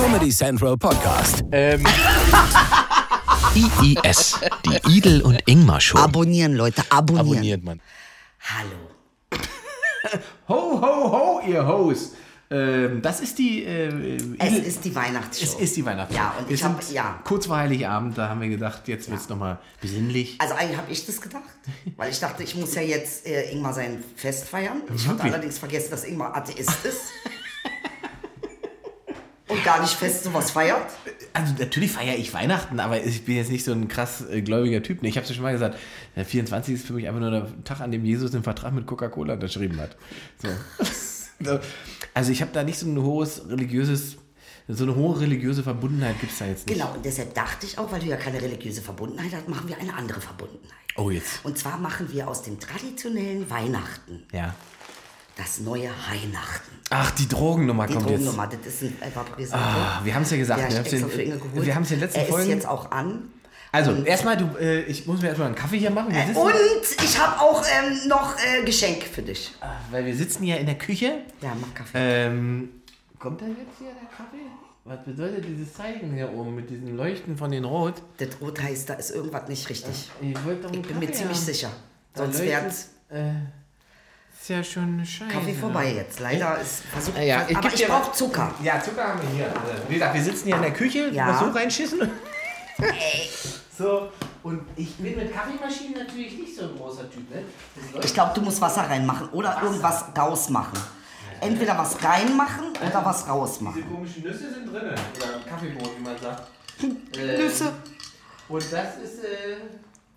Comedy Central Podcast. Ähm, IIS, die Idel und Ingmar Show. Abonnieren, Leute, abonnieren. abonniert man. Hallo. Ho, ho, ho, ihr Hoes. Ähm, das ist die. Äh, Es Idel- ist die Weihnachtsshow. es ist die Weihnachtszeit. Ja, und Wir ich habe, ja. Kurz vor Heiligabend, da haben wir gedacht, jetzt wird's noch nochmal besinnlich. Also eigentlich habe ich das gedacht, weil ich dachte, ich muss ja jetzt äh, Ingmar sein Fest feiern. Ich Wirklich? allerdings vergessen, dass Ingmar Atheist ist. Und gar nicht fest sowas feiert. Also natürlich feiere ich Weihnachten, aber ich bin jetzt nicht so ein krass äh, gläubiger Typ. Nee, ich habe es ja schon mal gesagt, der 24 ist für mich einfach nur der Tag, an dem Jesus den Vertrag mit Coca-Cola unterschrieben hat. So. Also ich habe da nicht so ein hohes religiöses, so eine hohe religiöse Verbundenheit gibt es da jetzt nicht. Genau, und deshalb dachte ich auch, weil du ja keine religiöse Verbundenheit hast, machen wir eine andere Verbundenheit. Oh, jetzt. Und zwar machen wir aus dem traditionellen Weihnachten Ja. Das neue Weihnachten. Ach, die Drogennummer Die kommt Drogennummer, das ist ein Vaporisator. Ah, wir haben es ja gesagt. Der wir habe haben ich es in, den letzten er ist Folgen. jetzt auch an. also, erstmal, du, äh, ich muss mir erstmal einen Kaffee hier machen. Sitzen, Und ich habe auch ähm, noch äh, Geschenk für dich. weil wir sitzen hier in der Küche. Ja, mach Kaffee. Ähm, kommt da jetzt hier der Kaffee? Was bedeutet dieses Zeichen hier oben mit diesen Leuchten von den Rot? Das Rot heißt, da ist irgendwas nicht richtig. Ich wollte doch einen Ich bin mir ziemlich haben. sicher. Da Sonst wäre Äh, ist ja schon eine Scheiße. Kaffee vorbei jetzt. Leider ist versucht. Ja, ja, aber ich brauche Zucker. Ja, Zucker haben wir hier. Also, wie gesagt, wir sitzen hier in der Küche, Ja. so reinschissen. so, und ich bin mit Kaffeemaschinen natürlich nicht so ein großer Typ, ne? Ich glaube, du musst Wasser reinmachen oder irgendwas rausmachen. Entweder was reinmachen oder was Diese rausmachen. komischen Nüsse sind drin. Oder Kaffeebrot, wie man sagt. Ähm, Nüsse. Und das ist, äh,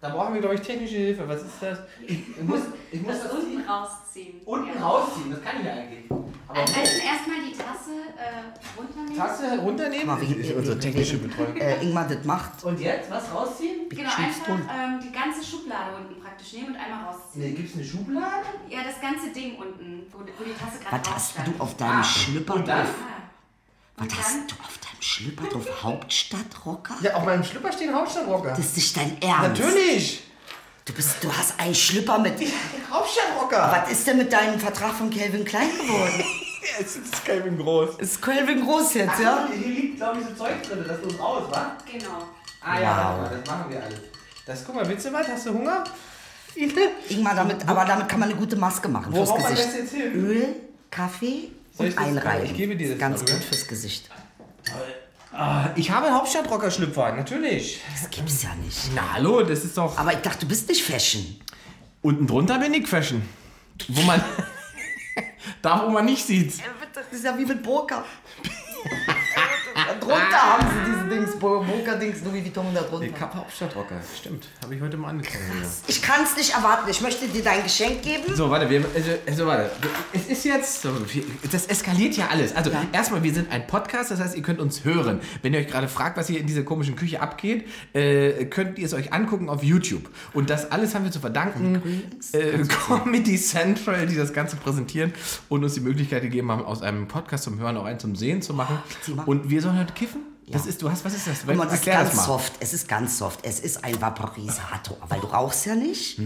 da brauchen wir, glaube ich, technische Hilfe. Was ist das? Ich, ich muss, ich muss Das das unten rausziehen. unten ja. rausziehen, das kann ich ja eigentlich. Aber Also erstmal die Tasse äh, runternehmen. Tasse runternehmen. Das ist wie- unsere technische Betreuung. Äh, Ingmar das macht. Und jetzt, was rausziehen? Genau, einfach ähm, die ganze Schublade unten praktisch nehmen und einmal rausziehen. Ne, gibt es eine Schublade? Ja, das ganze Ding unten, wo, wo die Tasse gerade Was hast du auf deinem Schlüpper und dann? drauf? Ah. Was Und hast du auf deinem Schlüpper drauf? Hauptstadtrocker? Ja, auf meinem Schlüpper steht Hauptstadtrocker. Das ist nicht dein Ernst. Natürlich! Du, bist, du hast einen Schlüpper mit. Hauptstadtrocker! Was ist denn mit deinem Vertrag von Calvin Klein geworden? Es ist Calvin Groß. ist Calvin groß jetzt, ja? Hier liegt, glaube ich, so Zeug drin, das muss raus, wa? Genau. Ah ja, warte mal, das machen wir alles. Das, guck mal, willst du was? Hast du Hunger? Ingmar, damit, aber damit kann man eine gute Maske machen fürs Worauf am Gesicht. besten jetzt hin? Öl, Kaffee Soll ich und das- einreiben. ich gebe dir das Ganz mal, gut oder? fürs Gesicht. Ah, ich habe Hauptstadtrocker-Schlüpfer, natürlich. Das gibt's ja nicht. Na hallo, das ist doch... Aber ich dachte, du bist nicht Fashion. Unten drunter bin ich Fashion. Wo man... da, wo man nicht sieht. Das ist ja wie mit Burka. Drunter haben sie diese Dings, Burka-Dings, Louis Vuitton da drunter. Ich habe Hauptstadtrocker, stimmt. Habe ich heute mal angefangen. Ja. Ich kann es nicht erwarten. Ich möchte dir dein Geschenk geben. So, warte, wir, also, also, warte. Es ist jetzt, so, das eskaliert ja alles. Also, erstmal, wir sind ein Podcast, das heißt, ihr könnt uns hören. Wenn ihr euch gerade fragt, was hier in dieser komischen Küche abgeht, äh, könnt ihr es euch angucken auf YouTube. Und das alles haben wir zu verdanken äh, Comedy Central, die das Ganze präsentieren und uns die Möglichkeit gegeben haben, aus einem Podcast zum Hören auch einen zum Sehen zu machen. Und wir sollen heute kiffen? Das ist, du hast, was ist das? Guck mal, das ist ganz mal. soft. Es ist ganz soft. Es ist ein Vaporisator. Weil du rauchst ja nicht.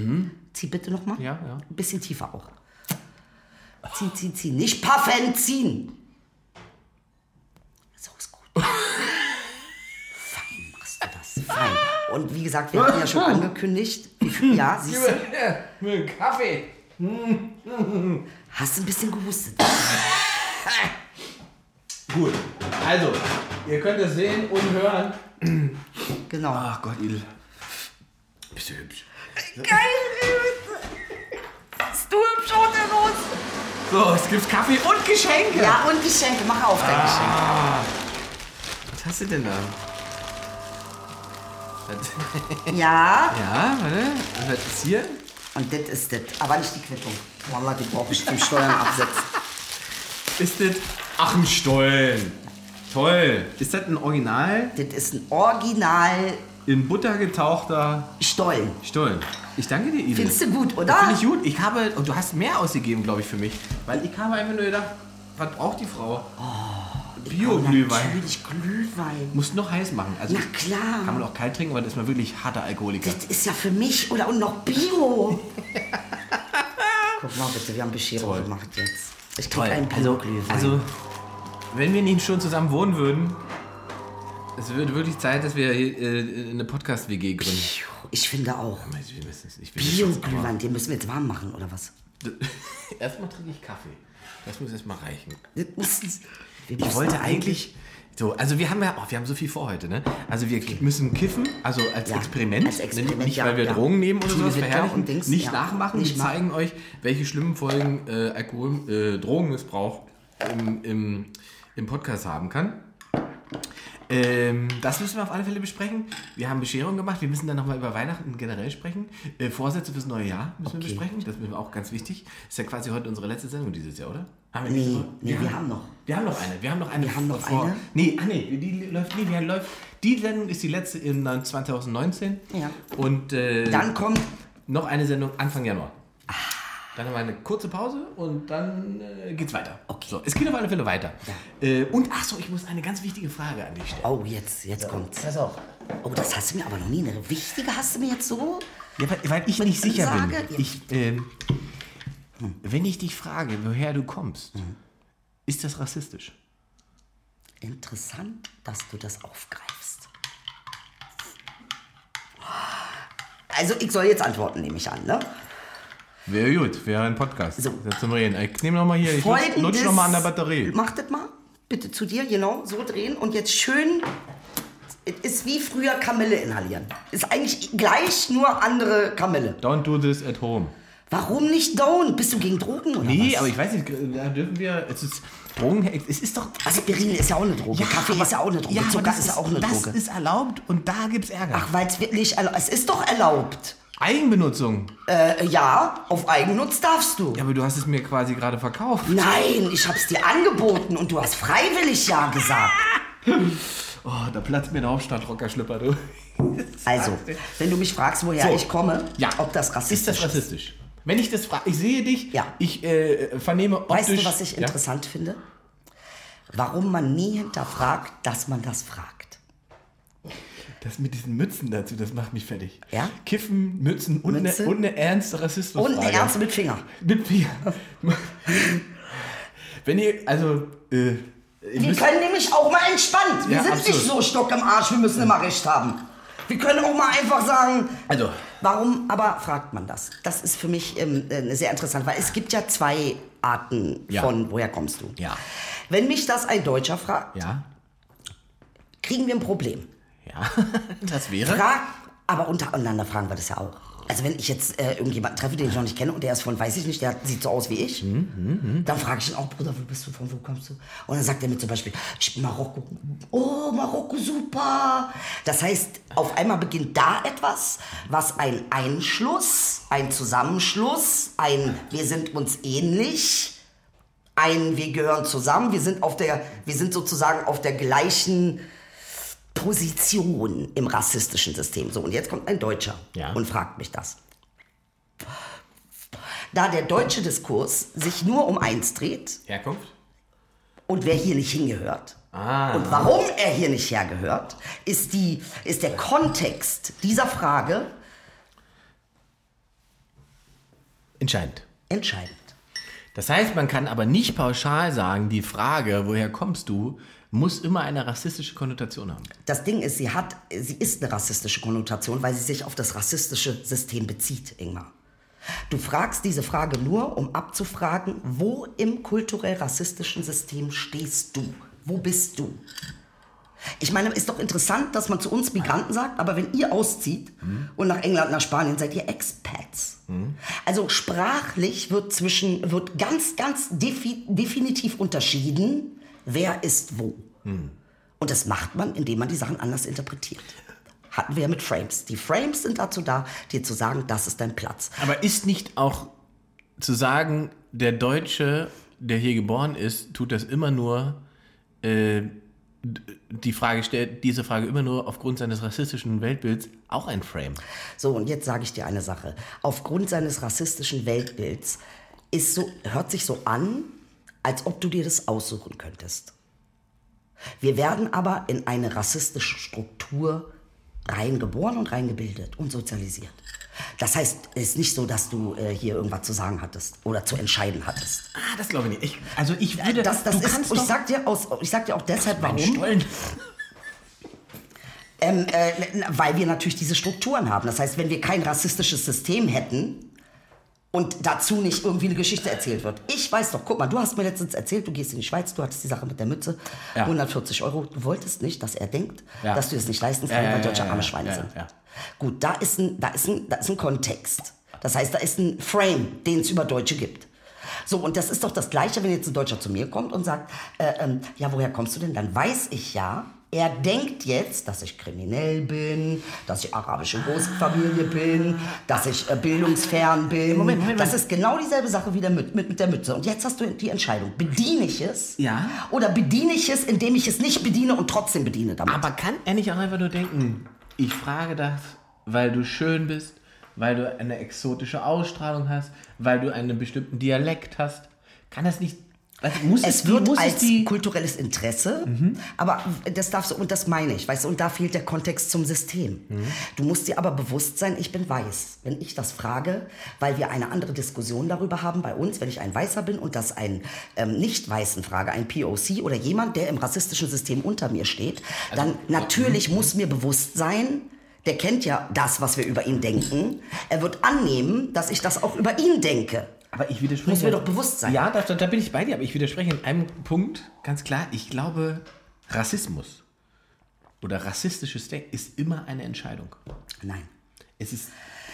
Zieh bitte noch mal. Mhm. Ja, ja. Ein bisschen tiefer auch. Ziehen, ziehen, ziehen. Nicht puffen, ziehen. So ist gut. Fein machst du das. Fein. Und wie gesagt, wir hatten ja schon angekündigt. Ja, siehst du? Kaffee. Hast du ein bisschen gehustet. Gut, also, ihr könnt es sehen und hören. Genau. Ach Gott, Idel. Bist du hübsch. Bist du hübsch auch der Rose? So, es gibt Kaffee und Geschenke. Ja, und Geschenke. Mach auf dein Geschenk. Was hast du denn da? Ja. Ja, warte. Was ist hier? Und das ist das. Aber nicht die Quittung. Wallah, die brauche ich zum Steuern absetzen. Ist das? Ach, ein Stollen. Toll. Ist das ein Original Das ist ein Original in Butter getauchter Stollen. Stollen? Ich danke dir, Idel. Findest du gut, oder? Finde ich gut. Ich habe, und du hast mehr ausgegeben, glaube ich, für mich. Weil ich habe einfach nur gedacht, was braucht die Frau? Bio-Glühwein. Natürlich Glühwein. Muss noch heiß machen. Also Na klar. Kann man auch kalt trinken, aber das ist man wirklich harter Alkoholiker. Das ist ja für mich oder und noch Bio. Guck mal bitte, wir haben Bescherung Toll. gemacht jetzt. Ich krieg Toll. einen Also, Bio-Glühwein. also, wenn wir nicht schon zusammen wohnen würden, es wird wirklich Zeit, dass wir äh, eine Podcast-WG gründen. Ich finde auch. Aber- Bio-Glühwein, den müssen wir jetzt warm machen, oder was? Erstmal trinke ich Kaffee. Das muss erstmal reichen. Ich wollte eigentlich. So, also wir haben ja, oh, wir haben so viel vor heute, ne? Also wir müssen kiffen, also als Ja, Experiment, als Experiment, nicht ja, weil wir ja. Drogen nehmen oder sowas verherrlichen, Dings, nicht nachmachen. Nicht wir zeigen euch, welche schlimmen Folgen äh, Alkohol, äh, Drogenmissbrauch im, im, im Podcast haben kann. Ähm, das müssen wir auf alle Fälle besprechen. Wir haben Bescherung gemacht. Wir müssen dann nochmal über Weihnachten generell sprechen. Äh, Vorsätze fürs neue Jahr müssen wir Okay. besprechen. Das ist auch ganz wichtig. Ist ja quasi heute unsere letzte Sendung dieses Jahr, oder? Haben wir Nee, Woche? nee, wir haben noch. Wir haben noch eine. Wir haben noch eine. Wir haben noch vor- eine? Nee, ah, nee, die läuft, nee, die läuft. Die Sendung ist die letzte in 2019. Ja. Und äh, Dann kommt noch eine Sendung Anfang Januar. Dann haben wir eine kurze Pause und dann äh, geht's weiter. Okay. So, es geht auf alle Fälle weiter. Äh, und ach so, ich muss eine ganz wichtige Frage an dich stellen. Oh, jetzt, jetzt kommt's. Pass auf. Oh, das hast du mir aber noch nie. Eine wichtige hast du mir jetzt so? Ja, weil, weil ich nicht ich sicher sage, bin. ja. Ich, ähm, wenn ich dich frage, woher du kommst, ist das rassistisch? Interessant, dass du das aufgreifst. Also, ich soll jetzt antworten, nehme ich an, ne? Wäre gut, wäre ein Podcast. So. Zum Reden. Ich nehme nochmal hier, ich Folgendes- lutsch nochmal an der Batterie. Mach das mal. Bitte zu dir, genau, so drehen und jetzt schön. Es ist wie früher Kamille inhalieren. Ist eigentlich gleich, nur andere Kamille. Don't do this at home. Warum nicht Don't? Bist du gegen Drogen oder Nee, was? aber ich weiß nicht, da dürfen wir, es ist Drogen, es ist doch... Aspirin ist ja auch eine Droge. Kaffee aber- ist ja auch eine Droge. Ja, Zucker das ist ja auch eine das Droge. ist erlaubt und da gibt's Ärger. Ach, weil es wirklich erlaubt Es ist doch erlaubt. Eigenbenutzung. Äh, ja, auf Eigennutz darfst du. Ja, aber du hast es mir quasi gerade verkauft. Nein, ich hab's dir angeboten und du hast freiwillig ja gesagt. Oh, da platzt mir der Hauptstadtrockerschlüpper, du. Also, wenn du mich fragst, woher So. ich komme, Ja. ob das rassistisch Ist das rassistisch? Wenn ich das frage, ich sehe dich, Ja. ich äh, vernehme optisch... Weißt du, was ich Ja? interessant finde? Warum man nie hinterfragt, dass man das fragt. Das mit diesen Mützen dazu, das macht mich fertig. Ja? Kiffen, Mützen und, Mütze? Eine, und eine ernste Rassismusfrage. Und eine Ernste mit Finger. Mit Finger. Wenn ihr, also, äh, ihr Wir können nämlich auch mal entspannt. Wir Ja, sind absolut. nicht so Stock im Arsch, wir müssen immer recht haben. Wir können auch mal einfach sagen, Also. warum aber fragt man das? Das ist für mich ähm, äh, sehr interessant, weil es gibt ja zwei Arten Ja. von, woher kommst du? Ja. Wenn mich das ein Deutscher fragt, ja, kriegen wir ein Problem. Ja, das wäre... Frag, aber untereinander fragen wir das ja auch. Also wenn ich jetzt äh, irgendjemanden treffe, den ich noch nicht kenne und der ist von, weiß ich nicht, der sieht so aus wie ich, Mhm, dann frage ich ihn auch, Bruder, wo bist du, von wo kommst du? Und dann sagt er mir zum Beispiel, ich bin Marokko. Oh, Marokko, super. Das heißt, auf einmal beginnt da etwas, was ein Einschluss, ein Zusammenschluss, ein wir sind uns ähnlich, ein wir gehören zusammen, wir sind auf der, wir sind sozusagen auf der gleichen Position im rassistischen System. So, und jetzt kommt ein Deutscher Ja. und fragt mich das. Da der deutsche Diskurs sich nur um eins dreht Herkunft? und wer hier nicht hingehört Ah. und warum er hier nicht hergehört, ist, die, ist der Kontext dieser Frage Entscheidend. entscheidend. Das heißt, man kann aber nicht pauschal sagen, die Frage, woher kommst du, muss immer eine rassistische Konnotation haben. Das Ding ist, sie hat, sie ist eine rassistische Konnotation, weil sie sich auf das rassistische System bezieht, Ingmar. Du fragst diese Frage nur, um abzufragen, wo im kulturell rassistischen System stehst du? Wo bist du? Ich meine, ist doch interessant, dass man zu uns Migranten sagt, aber wenn ihr auszieht und nach England, nach Spanien, seid ihr Expats. Also sprachlich wird zwischen, wird ganz, ganz defi definitiv unterschieden, wer ist wo. Und das macht man, indem man die Sachen anders interpretiert. Hatten wir ja mit Frames. Die Frames sind dazu da, dir zu sagen, das ist dein Platz. Aber ist nicht auch zu sagen, der Deutsche, der hier geboren ist, tut das immer nur, äh, die Frage stellt, diese Frage immer nur aufgrund seines rassistischen Weltbilds auch ein Frame. So, und jetzt sage ich dir eine Sache. Aufgrund seines rassistischen Weltbilds ist so, hört sich so an, als ob du dir das aussuchen könntest. Wir werden aber in eine rassistische Struktur reingeboren und reingebildet und sozialisiert. Das heißt, es ist nicht so, dass du äh, hier irgendwas zu sagen hattest oder zu entscheiden hattest. Ah, das glaube ich nicht. Ich, also ich würde, Das, das du ist, ich sag dir aus, ich sag dir auch deshalb, warum. Stollen. Ähm, äh, weil wir natürlich diese Strukturen haben. Das heißt, wenn wir kein rassistisches System hätten und dazu nicht irgendwie eine Geschichte erzählt wird. Ich weiß doch, guck mal, du hast mir letztens erzählt, du gehst in die Schweiz, du hattest die Sache mit der Mütze, Ja. 140 Euro. Du wolltest nicht, dass er denkt, Ja. dass du es nicht leisten kannst, ja, weil Deutsche arme Schweine sind. ja. Gut, da ist, ein, da, ist ein, da ist ein Kontext. Das heißt, da ist ein Frame, den es über Deutsche gibt. So, und das ist doch das Gleiche, wenn jetzt ein Deutscher zu mir kommt und sagt, äh, ähm, ja, woher kommst du denn? Dann weiß ich ja, er denkt jetzt, dass ich kriminell bin, dass ich arabische Großfamilie bin, dass ich äh, bildungsfern bin. Moment, Moment, das ist genau dieselbe Sache wie der mit, mit, mit der Mütze. Und jetzt hast du die Entscheidung, bediene ich es? Ja. Oder bediene ich es, indem ich es nicht bediene und trotzdem bediene damit? Aber kann er nicht auch einfach nur denken, ich frage das, weil du schön bist, weil du eine exotische Ausstrahlung hast, weil du einen bestimmten Dialekt hast? Kann das nicht. Also muss Es die- wird muss als die, Mhm. kulturelles Interesse, aber das darfst du, und das meine ich, weißt du, und da fehlt der Kontext zum System. Mhm. Du musst dir aber bewusst sein, ich bin weiß. Wenn ich das frage, weil wir eine andere Diskussion darüber haben bei uns, wenn ich ein Weißer bin und das ein ähm, Nicht-Weißen frage, ein POC oder jemand, der im rassistischen System unter mir steht, Also, dann mhm. natürlich muss mir bewusst sein, der kennt ja das, was wir über ihn denken. Er wird annehmen, dass ich das auch über ihn denke. Aber ich widerspreche. Muss mir doch bewusst sein. Ja, da, da bin ich bei dir, aber ich widerspreche in einem Punkt ganz klar. Ich glaube, Rassismus oder rassistisches Denken ist immer eine Entscheidung. Nein. Es, ist,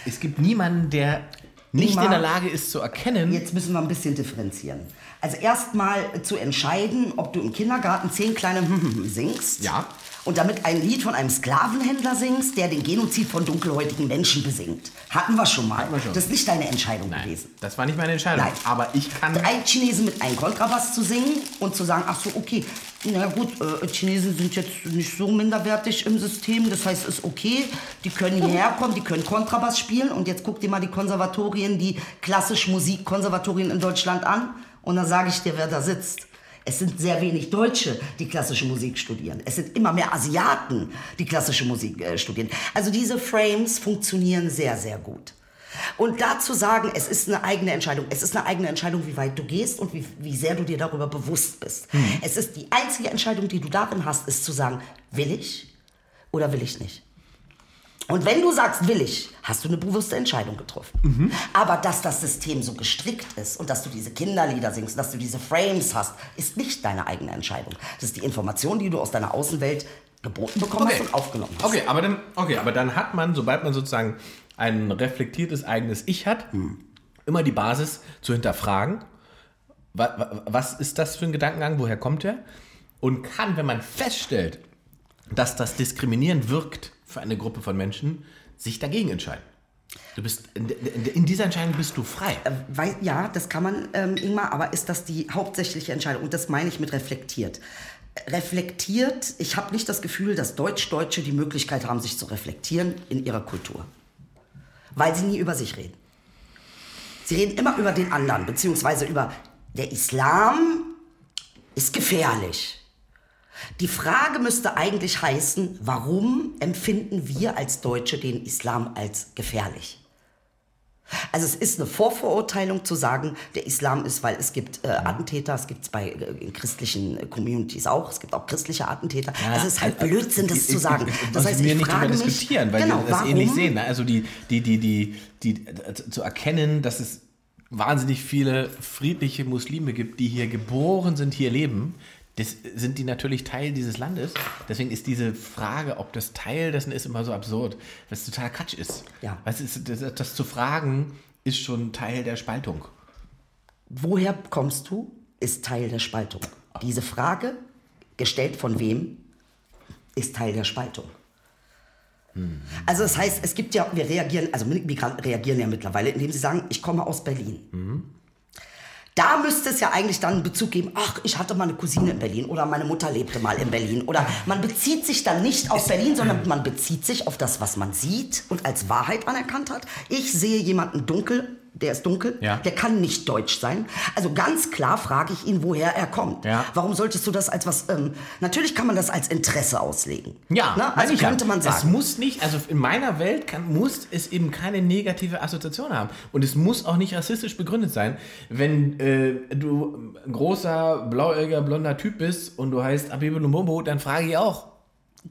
es gibt niemanden, der nicht Ingmar, in der Lage ist zu erkennen. Jetzt müssen wir ein bisschen differenzieren. Also erstmal zu entscheiden, ob du im Kindergarten zehn kleine singst. Ja. Und damit ein Lied von einem Sklavenhändler singst, der den Genozid von dunkelhäutigen Menschen besingt. Hatten wir schon mal. wir schon. Das ist nicht deine Entscheidung Nein, gewesen. das war nicht meine Entscheidung. Nein. Aber ich kann. Drei Chinesen mit einem Kontrabass zu singen und zu sagen, ach so, okay, na gut, äh, Chinesen sind jetzt nicht so minderwertig im System, das heißt, ist okay, die können hierher kommen, die können Kontrabass spielen und jetzt guck dir mal die Konservatorien, die klassisch Musikkonservatorien in Deutschland an und dann sage ich dir, wer da sitzt. Es sind sehr wenig Deutsche, die klassische Musik studieren. Es sind immer mehr Asiaten, die klassische Musik äh, studieren. Also diese Frames funktionieren sehr, sehr gut. Und dazu sagen, es ist eine eigene Entscheidung. Es ist eine eigene Entscheidung, wie weit du gehst und wie, wie sehr du dir darüber bewusst bist. Es ist die einzige Entscheidung, die du darin hast, ist zu sagen, will ich oder will ich nicht. Und wenn du sagst, will ich, hast du eine bewusste Entscheidung getroffen. Aber dass das System so gestrickt ist und dass du diese Kinderlieder singst, dass du diese Frames hast, ist nicht deine eigene Entscheidung. Das ist die Information, die du aus deiner Außenwelt geboten bekommen hast und aufgenommen hast. Okay, aber dann, okay, aber dann hat man, sobald man sozusagen ein reflektiertes eigenes Ich hat, immer die Basis zu hinterfragen, wa- wa- was ist das für ein Gedankengang, woher kommt er? Und kann, wenn man feststellt, dass das diskriminierend wirkt für eine Gruppe von Menschen, sich dagegen entscheiden. Du bist, in, in, dieser Entscheidung bist du frei. Weil, ja, das kann man, ähm, Ingmar, aber ist das die hauptsächliche Entscheidung? Und das meine ich mit reflektiert. Reflektiert, ich habe nicht das Gefühl, dass Deutsch-Deutsche die Möglichkeit haben, sich zu reflektieren in ihrer Kultur. Weil sie nie über sich reden. Sie reden immer über den anderen, beziehungsweise über der Islam ist gefährlich. Die Frage müsste eigentlich heißen, warum empfinden wir als Deutsche den Islam als gefährlich? Also es ist eine Vorverurteilung zu sagen, der Islam ist, weil es gibt äh, Attentäter, es gibt es bei äh, christlichen äh, Communities auch, es gibt auch christliche Attentäter. also es ist halt Blödsinn, das zu sagen. Das heißt, wir nicht frage darüber mich, diskutieren, weil genau, wir das warum, ähnlich sehen. Ne? Also die, die, die, die, die, äh, zu erkennen, dass es wahnsinnig viele friedliche Muslime gibt, die hier geboren sind, hier leben, das sind die natürlich Teil dieses Landes. Deswegen ist diese Frage, ob das Teil dessen ist, immer so absurd, es total Quatsch ist. Ja. Weißt du, das, das, das zu fragen, ist schon Teil der Spaltung. Woher kommst du, ist Teil der Spaltung. Diese Frage, gestellt von wem, ist Teil der Spaltung. Also das heißt, es gibt ja, wir reagieren, also Migranten reagieren ja mittlerweile, indem sie sagen, ich komme aus Berlin. Da müsste es ja eigentlich dann einen Bezug geben, ach, ich hatte mal eine Cousine in Berlin oder meine Mutter lebte mal in Berlin. Oder man bezieht sich dann nicht auf Berlin, sondern man bezieht sich auf das, was man sieht und als Wahrheit anerkannt hat. Ich sehe jemanden dunkel, der ist dunkel, Ja. der kann nicht deutsch sein. Also ganz klar frage ich ihn, woher er kommt. Ja. Warum solltest du das als was, ähm, natürlich kann man das als Interesse auslegen. Ja, ne? meine also ich ja. könnte man Es sagen. muss nicht, also in meiner Welt kann, muss es eben keine negative Assoziation haben. Und es muss auch nicht rassistisch begründet sein. Wenn äh, du ein großer, blauäugiger, blonder Typ bist und du heißt Abibu Lumumbo, dann frage ich auch,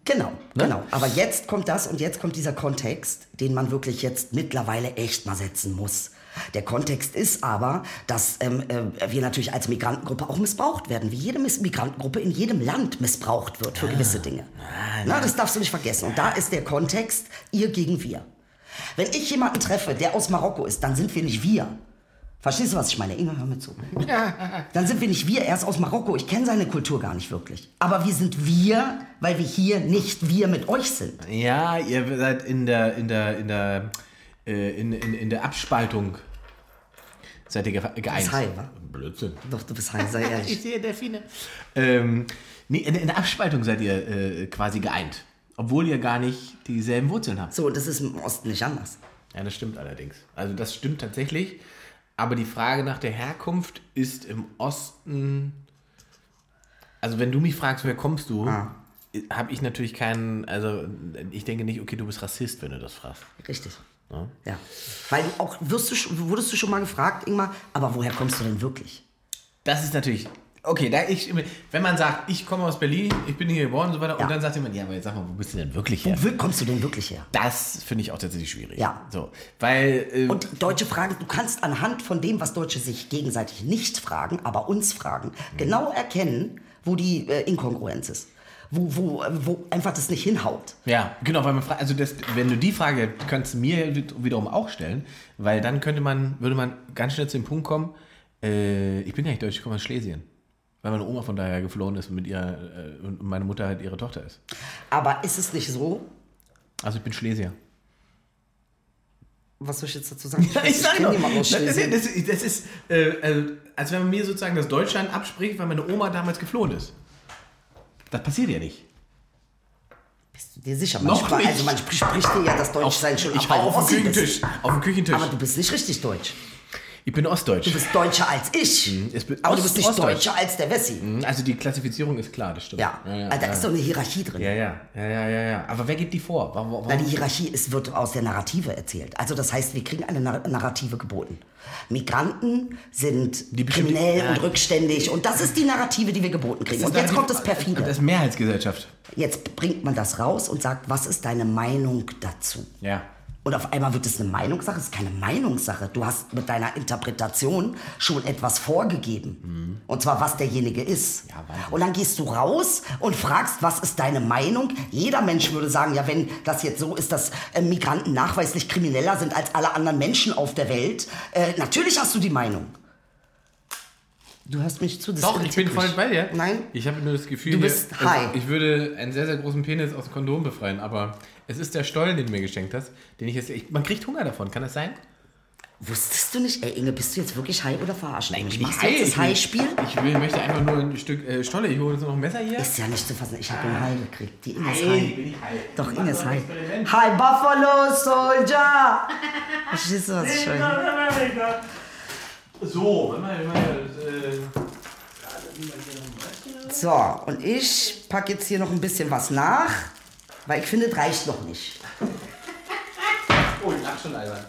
Genau, genau. Aber jetzt kommt das und jetzt kommt dieser Kontext, den man wirklich jetzt mittlerweile echt mal setzen muss. Der Kontext ist aber, dass ähm, äh, wir natürlich als Migrantengruppe auch missbraucht werden, wie jede Miss- Migrantengruppe in jedem Land missbraucht wird für gewisse Dinge. Na, das darfst du nicht vergessen. Und da ist der Kontext ihr gegen wir. Wenn ich jemanden treffe, der aus Marokko ist, dann sind wir nicht wir. Verstehst du, was ich meine? Inge, hör mir zu. Dann sind wir nicht wir, er ist aus Marokko. Ich kenne seine Kultur gar nicht wirklich. Aber wir sind wir, weil wir hier nicht wir mit euch sind. Ja, ihr seid in der, in der, in der, äh, in, in, in der Abspaltung. Seid ihr ge- geeint? high, wa? Blödsinn. Doch, du bist heim, sei ehrlich. sehe Delfine. Ähm, nee, in, in der Abspaltung seid ihr äh, quasi geeint. Obwohl ihr gar nicht dieselben Wurzeln habt. So, und das ist im Osten nicht anders. Ja, das stimmt allerdings. Also das stimmt tatsächlich. Aber die Frage nach der Herkunft ist im Osten. Also wenn du mich fragst, woher kommst du, Ah. habe ich natürlich keinen. Also ich denke nicht, okay, du bist Rassist, wenn du das fragst. Richtig. Ja. Weil du auch, wirst du, wurdest du schon mal gefragt, Ingmar, aber woher kommst du denn wirklich? Das ist natürlich. Okay, da ich, wenn man sagt, ich komme aus Berlin, ich bin hier geboren und so weiter, Ja. und dann sagt jemand, ja, aber jetzt sag mal, wo bist du denn wirklich her? Wo will- kommst du denn wirklich her? Das finde ich auch tatsächlich schwierig. Ja. So, weil. Äh, Und Deutsche fragen, du kannst anhand von dem, was Deutsche sich gegenseitig nicht fragen, aber uns fragen, Mhm. genau erkennen, wo die äh, Inkongruenz ist. Wo, wo, wo einfach das nicht hinhaut. Ja, genau, weil man fragt, also das, wenn du die Frage du mir wiederum auch stellen, weil dann könnte man, würde man ganz schnell zu dem Punkt kommen, äh, ich bin ja nicht deutsch, ich komme aus Schlesien. Weil meine Oma von daher geflohen ist und mit ihrer, äh, und meine Mutter halt ihre Tochter ist. Aber ist es nicht so, Also ich bin Schlesier. was soll ich jetzt dazu sagen? Ich sag kenn doch, niemanden das aus ist, Schlesien. das ist, das ist äh, also, als wenn man mir sozusagen das Deutschland abspricht, weil meine Oma damals geflohen ist. Das passiert ja nicht. Bist du dir sicher? Noch Manchmal, nicht. also man spricht, dir ja das Deutschsein schon ich ab, auf Ossi bist. Küchentisch. Auf den Küchentisch. Aber du bist nicht richtig deutsch. Ich bin Ostdeutsch. Du bist deutscher als ich. bin aber du bist nicht Ostdeutsch. deutscher als der Wessi. Also die Klassifizierung ist klar, das stimmt. Ja, Alter, ja. ist doch eine Hierarchie drin. Ja, ja, ja, ja, ja, ja. Aber wer gibt die vor? Warum, warum? Na, die Hierarchie ist, wird aus der Narrative erzählt. Also das heißt, wir kriegen eine Nar Narrative geboten. Migranten sind kriminell Ja. und rückständig und das ist die Narrative, die wir geboten kriegen. Und jetzt kommt das perfide. Das ist Mehrheitsgesellschaft. Jetzt bringt man das raus und sagt, was ist deine Meinung dazu? Ja. Und auf einmal wird es eine Meinungssache. Es ist keine Meinungssache. Du hast mit deiner Interpretation schon etwas vorgegeben. Und zwar, was derjenige ist. Ja, und dann gehst du raus und fragst, was ist deine Meinung? Jeder Mensch würde sagen, ja, wenn das jetzt so ist, dass äh, Migranten nachweislich krimineller sind als alle anderen Menschen auf der Welt, äh, natürlich hast du die Meinung. Du hörst mich zu. Doch, ich bin voll bei dir. Nein? Ich habe nur das Gefühl, Du hier- bist also high. ich würde einen sehr, sehr großen Penis aus dem Kondom befreien, aber es ist der Stollen, den du mir geschenkt hast, den ich jetzt. Ich, man kriegt Hunger davon, kann das sein? Wusstest du nicht, ey Inge, bist du jetzt wirklich high oder verarscht? Nein, Ich Machst du jetzt das High-Spiel? Ich will, möchte einfach nur ein Stück äh, Stolle. Ich hole jetzt noch ein Messer hier. Ist ja nicht zu fassen. Ich habe den High gekriegt. Die Inge ist High. bin ich high. Doch, Inge ist High. Hi, Buffalo Soldier! Verstehst du, was ich meine? So, mal, warte mal, äh, So, und ich packe jetzt hier noch ein bisschen was nach, weil ich finde, es reicht noch nicht. Oh, ich lach schon albern.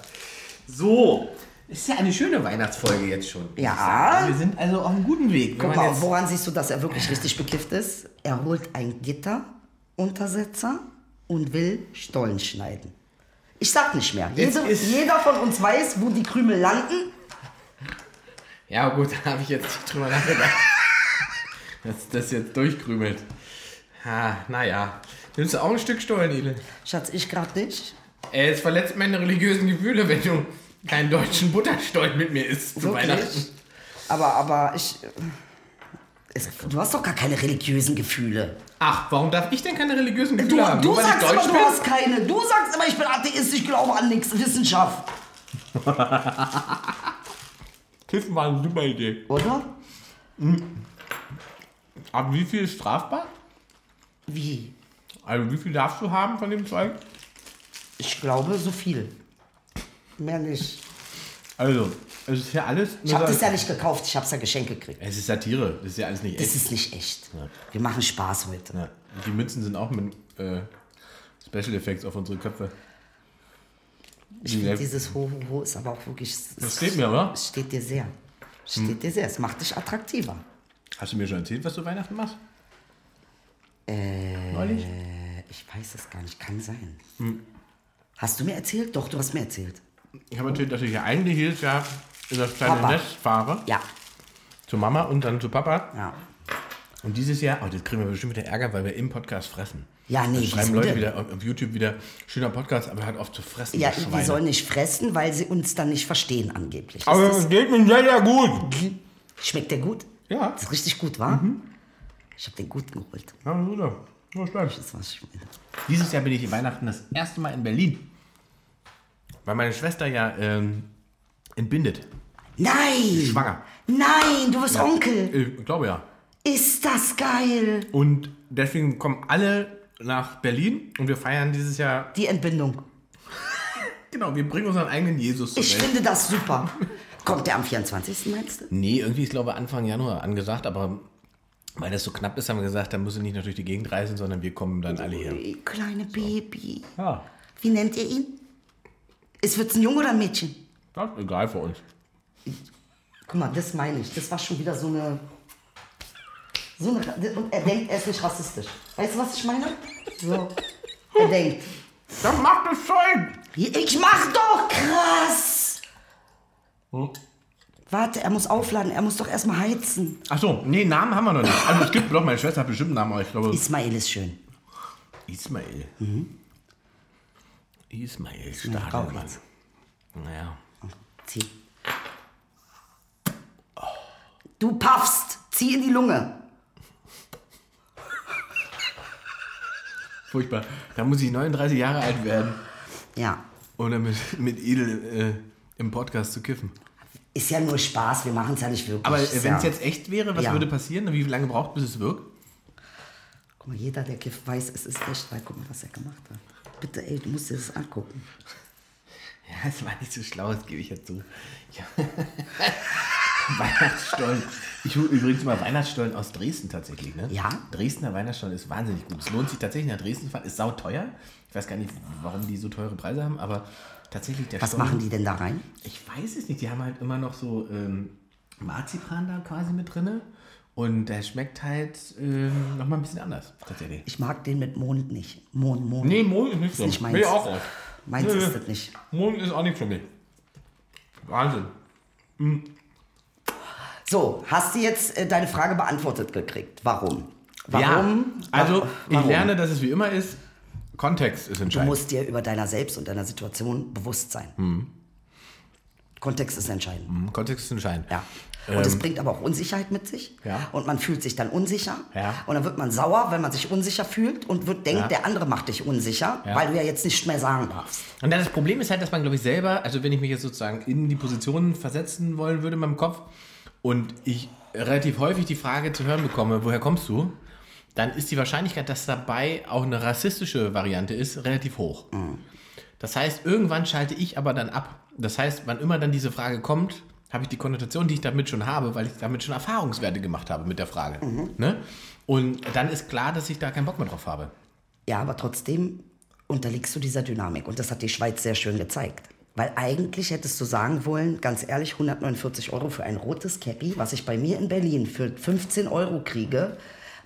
So. Ist ja eine schöne Weihnachtsfolge jetzt schon. Ja. Wir sind also auf einem guten Weg. Wenn Guck mal, woran siehst du, dass er wirklich richtig bekifft ist? Er holt ein Gitteruntersetzer und will Stollen schneiden. Ich sag nicht mehr. Jede, ist- jeder von uns weiß, wo die Krümel landen. Ja, gut, da habe ich jetzt nicht drüber nachgedacht. dass das jetzt durchkrümelt. Ha, naja. Nimmst du auch ein Stück Stollen, Ile? Schatz, ich gerade nicht. Ey, es verletzt meine religiösen Gefühle, wenn du keinen deutschen Butterstollen mit mir isst zu Weihnachten. Wirklich? Aber, aber ich. Es, du hast doch gar keine religiösen Gefühle. Ach, warum darf ich denn keine religiösen Du, Gefühle haben? du Nur sagst immer, du bin? hast keine. Du sagst immer, ich bin Atheist, ich glaube an nichts. Wissenschaft. Kiffen war eine super Idee. Oder? Aber wie viel ist strafbar? Wie? Also wie viel darfst du haben von dem Zeug? Ich glaube, so viel. Mehr nicht. Also, es ist ja alles... Ich habe das ja nicht gekauft, ich habe es ja geschenkt gekriegt. Es ist Satire, das ist ja alles nicht Das echt. ist nicht echt. Wir machen Spaß heute. Ja. Die Münzen sind auch mit äh, Special Effects auf unsere Köpfe. Ich finde dieses Ho, Ho, Ho ist aber auch wirklich. Das steht mir, oder? Es steht dir sehr. Steht dir sehr. Es macht dich attraktiver. Hast du mir schon erzählt, was du Weihnachten machst? Äh, Neulich? Ich weiß es gar nicht, kann sein. Hm. Hast du mir erzählt? Doch, du hast mir erzählt. Ich habe erzählt, dass ich ja eigentlich jedes Jahr in das kleine Papa. Nest fahre. Ja, Zu Mama und dann zu Papa. ja. Und dieses Jahr, oh, das kriegen wir bestimmt wieder Ärger, weil wir im Podcast fressen. Ja, nee, schreiben Leute wieder auf YouTube wieder, schöner Podcast, aber hört auf zu fressen. Ja, die sollen nicht fressen, weil sie uns dann nicht verstehen angeblich. aber es geht mir sehr, sehr gut. schmeckt der gut? Ja. Das ist richtig gut, wa? Mhm. Ich habe den gut geholt. Ja, Bruder. Ja, stark. Das ist was ich meine. Dieses Jahr bin ich in Weihnachten das erste Mal in Berlin. Weil meine Schwester ja ähm, entbindet. Nein! Schwanger. Nein, du bist Onkel. Ich glaube ja. Ist das geil? Und deswegen kommen alle nach Berlin und wir feiern dieses Jahr. Die Entbindung. Genau, wir bringen unseren eigenen Jesus zur Ich Welt. finde das super. Kommt der am 24. meinst du? Nee, irgendwie ist glaube ich Anfang Januar angesagt, aber weil das so knapp ist, haben wir gesagt, dann muss er nicht nur durch die Gegend reisen, sondern wir kommen dann alle her. Ey, Kleine Baby. Ja, Wie nennt ihr ihn? Ist wird's ein Junge oder ein Mädchen? das ist egal für uns. Guck mal, das meine ich. Das war schon wieder so eine. So eine und er denkt, er ist nicht rassistisch. Weißt du, was ich meine? So. Er denkt. Dann macht das Zeug! Ich mach doch krass! Warte, er muss aufladen, er muss doch erstmal heizen. Ach so, nee, Namen haben wir noch nicht. Also es gibt doch, meine Schwester hat bestimmt einen Namen, aber ich glaube Ismail ist schön. Ismail. Ismail, rauch stark, Mann. jetzt. Naja. Zieh. Du paffst! Zieh in die Lunge. Furchtbar. Da muss ich 39 Jahre alt werden, Ja. um dann mit, mit Edel äh, im Podcast zu kiffen. Ist ja nur Spaß, wir machen es ja nicht wirklich. Aber äh, wenn es ja, jetzt echt wäre, was Ja. würde passieren? Wie lange braucht bis es wirkt? Guck mal, jeder, der Gift weiß, es ist echt, weil guck mal, was er gemacht hat. Bitte, ey, du musst dir das angucken. Ja, das war nicht so schlau, das gebe ich jetzt zu. Ja. Weihnachtsstollen. Ich hole übrigens mal Weihnachtsstollen aus Dresden tatsächlich. Ne? Ja? Dresdner Weihnachtsstollen ist wahnsinnig gut. Es lohnt sich tatsächlich nach Dresden zu fahren. Ist sauteuer. Ich weiß gar nicht, warum die so teure Preise haben, aber tatsächlich der Was Stollen- machen die denn da rein? Ich weiß es nicht. Die haben halt immer noch so ähm, Marzipan da quasi mit drinne. Und der schmeckt halt ähm, nochmal ein bisschen anders, tatsächlich. Ich mag den mit Mond nicht. Mond, Mond. Nee, Mond ist nicht so. nicht meins. Will auch raus. Meins Nee, ist nee. das nicht. Mond ist auch nicht für mich. Wahnsinn. So, hast du jetzt äh, deine Frage beantwortet gekriegt? Warum? Warum? Ja, also Wa- ich warum? lerne, dass es wie immer ist, Kontext ist Du entscheidend. musst dir über deiner selbst und deiner Situation bewusst sein. Mhm. Kontext ist entscheidend. Hm, Kontext ist entscheidend. Ja. Und es bringt aber auch Unsicherheit mit sich. Ähm. Ja. Und man fühlt sich dann unsicher. Ja. Und dann wird man sauer, wenn man sich unsicher fühlt und wird denkt, Ja. der andere macht dich unsicher, weil du ja jetzt nicht mehr sagen darfst. Und das Problem ist halt, dass man, glaube ich, selber, also wenn ich mich jetzt sozusagen in die Position versetzen wollen würde in meinem Kopf und ich relativ häufig die Frage zu hören bekomme, woher kommst du? Dann ist die Wahrscheinlichkeit, dass dabei auch eine rassistische Variante ist, relativ hoch. Das heißt, irgendwann schalte ich aber dann ab. Das heißt, wann immer dann diese Frage kommt, habe ich die Konnotation, die ich damit schon habe, weil ich damit schon Erfahrungswerte gemacht habe mit der Frage. Ne? Und dann ist klar, dass ich da keinen Bock mehr drauf habe. Ja, aber trotzdem unterliegst du dieser Dynamik. Und das hat die Schweiz sehr schön gezeigt. Weil eigentlich hättest du sagen wollen, ganz ehrlich, 149 Euro für ein rotes Cappy, was ich bei mir in Berlin für 15 Euro kriege,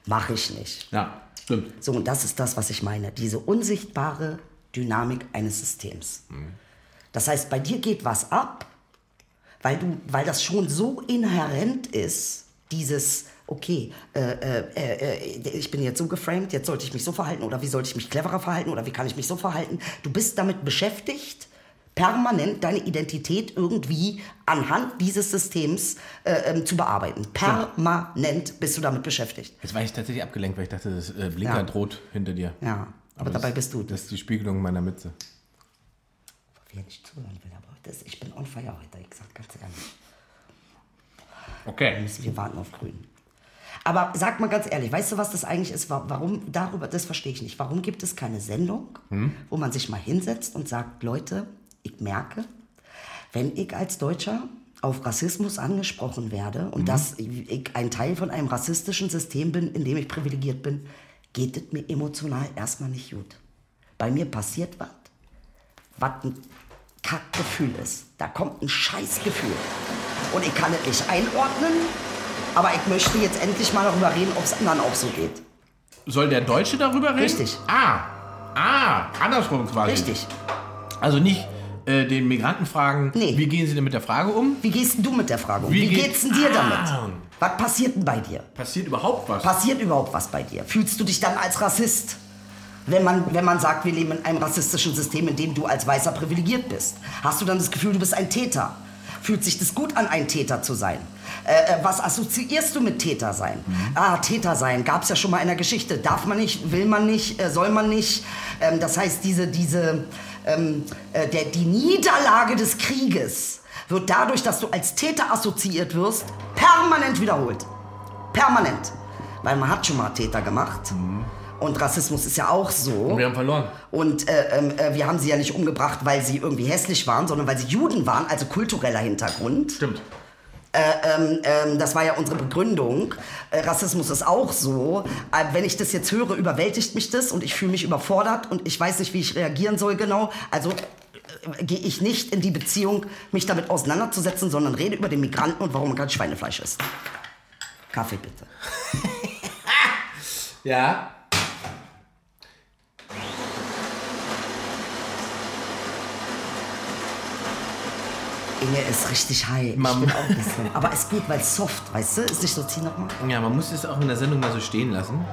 mache ich nicht. Ja, stimmt. So, und das ist das, was ich meine. Diese unsichtbare Dynamik eines Systems. Das heißt, bei dir geht was ab, weil, du, weil das schon so inhärent ist, dieses, okay, äh, äh, äh, ich bin jetzt so geframed, jetzt sollte ich mich so verhalten oder wie sollte ich mich cleverer verhalten oder wie kann ich mich so verhalten. Du bist damit beschäftigt, permanent deine Identität irgendwie anhand dieses Systems äh, ähm, zu bearbeiten. Permanent bist du damit beschäftigt. Jetzt war ich tatsächlich abgelenkt, weil ich dachte, das äh, Blinker Ja. droht hinter dir. Ja, aber, dabei das, bist du. Das ist die Spiegelung meiner Mütze. Wer nicht zuhören will, aber das, ich bin on fire heute, ich sag ganz ehrlich. Okay. Müssen wir warten auf Grün. Aber sag mal ganz ehrlich, weißt du, was das eigentlich ist? Wa- Warum darüber, das verstehe ich nicht. Warum gibt es keine Sendung, wo man sich mal hinsetzt und sagt, Leute, ich merke, wenn ich als Deutscher auf Rassismus angesprochen werde und dass ich ein Teil von einem rassistischen System bin, in dem ich privilegiert bin, geht es mir emotional erstmal nicht gut. Bei mir passiert was, was ein Kackgefühl ist. Da kommt ein Scheißgefühl. Und ich kann es nicht einordnen, aber ich möchte jetzt endlich mal darüber reden, ob es anderen auch so geht. Soll der Deutsche darüber reden? Richtig. Ah, Ah, andersrum quasi. Richtig. Also nicht äh, den Migranten fragen, Nee. wie gehen sie denn mit der Frage um? Wie gehst denn du mit der Frage um? Wie Wie, geht- geht's denn dir Ah. damit? Was passiert denn bei dir? Passiert überhaupt was? Passiert überhaupt was bei dir? Fühlst du dich dann als Rassist? Wenn man, wenn man sagt, wir leben in einem rassistischen System, in dem du als Weißer privilegiert bist, hast du dann das Gefühl, du bist ein Täter? Fühlt sich das gut an, ein Täter zu sein? Äh, äh, was assoziierst du mit Täter sein? Ah, Täter sein, gab es ja schon mal in der Geschichte. Darf man nicht, will man nicht, äh, soll man nicht? Ähm, das heißt, diese, diese, ähm, äh, der, die Niederlage des Krieges wird dadurch, dass du als Täter assoziiert wirst, permanent wiederholt. Permanent. Weil man hat schon mal Täter gemacht. Und Rassismus ist ja auch so. Wir haben verloren. Und äh, ähm, äh, wir haben sie ja nicht umgebracht, weil sie irgendwie hässlich waren, sondern weil sie Juden waren, also kultureller Hintergrund. Stimmt. Ähm, ähm, das war ja unsere Begründung. Äh, Rassismus ist auch so. Äh, wenn ich das jetzt höre, überwältigt mich das und ich fühle mich überfordert und ich weiß nicht, wie ich reagieren soll genau. Also äh, gehe ich nicht in die Beziehung, mich damit auseinanderzusetzen, sondern rede über den Migranten und warum man kein Schweinefleisch isst. Kaffee bitte. Ja. Inge ist richtig high. Mam- Ich bin auch ein bisschen. Aber ist gut, weil soft, weißt du? Ist nicht so, zieh noch mal. Ja, man muss es auch in der Sendung mal so stehen lassen.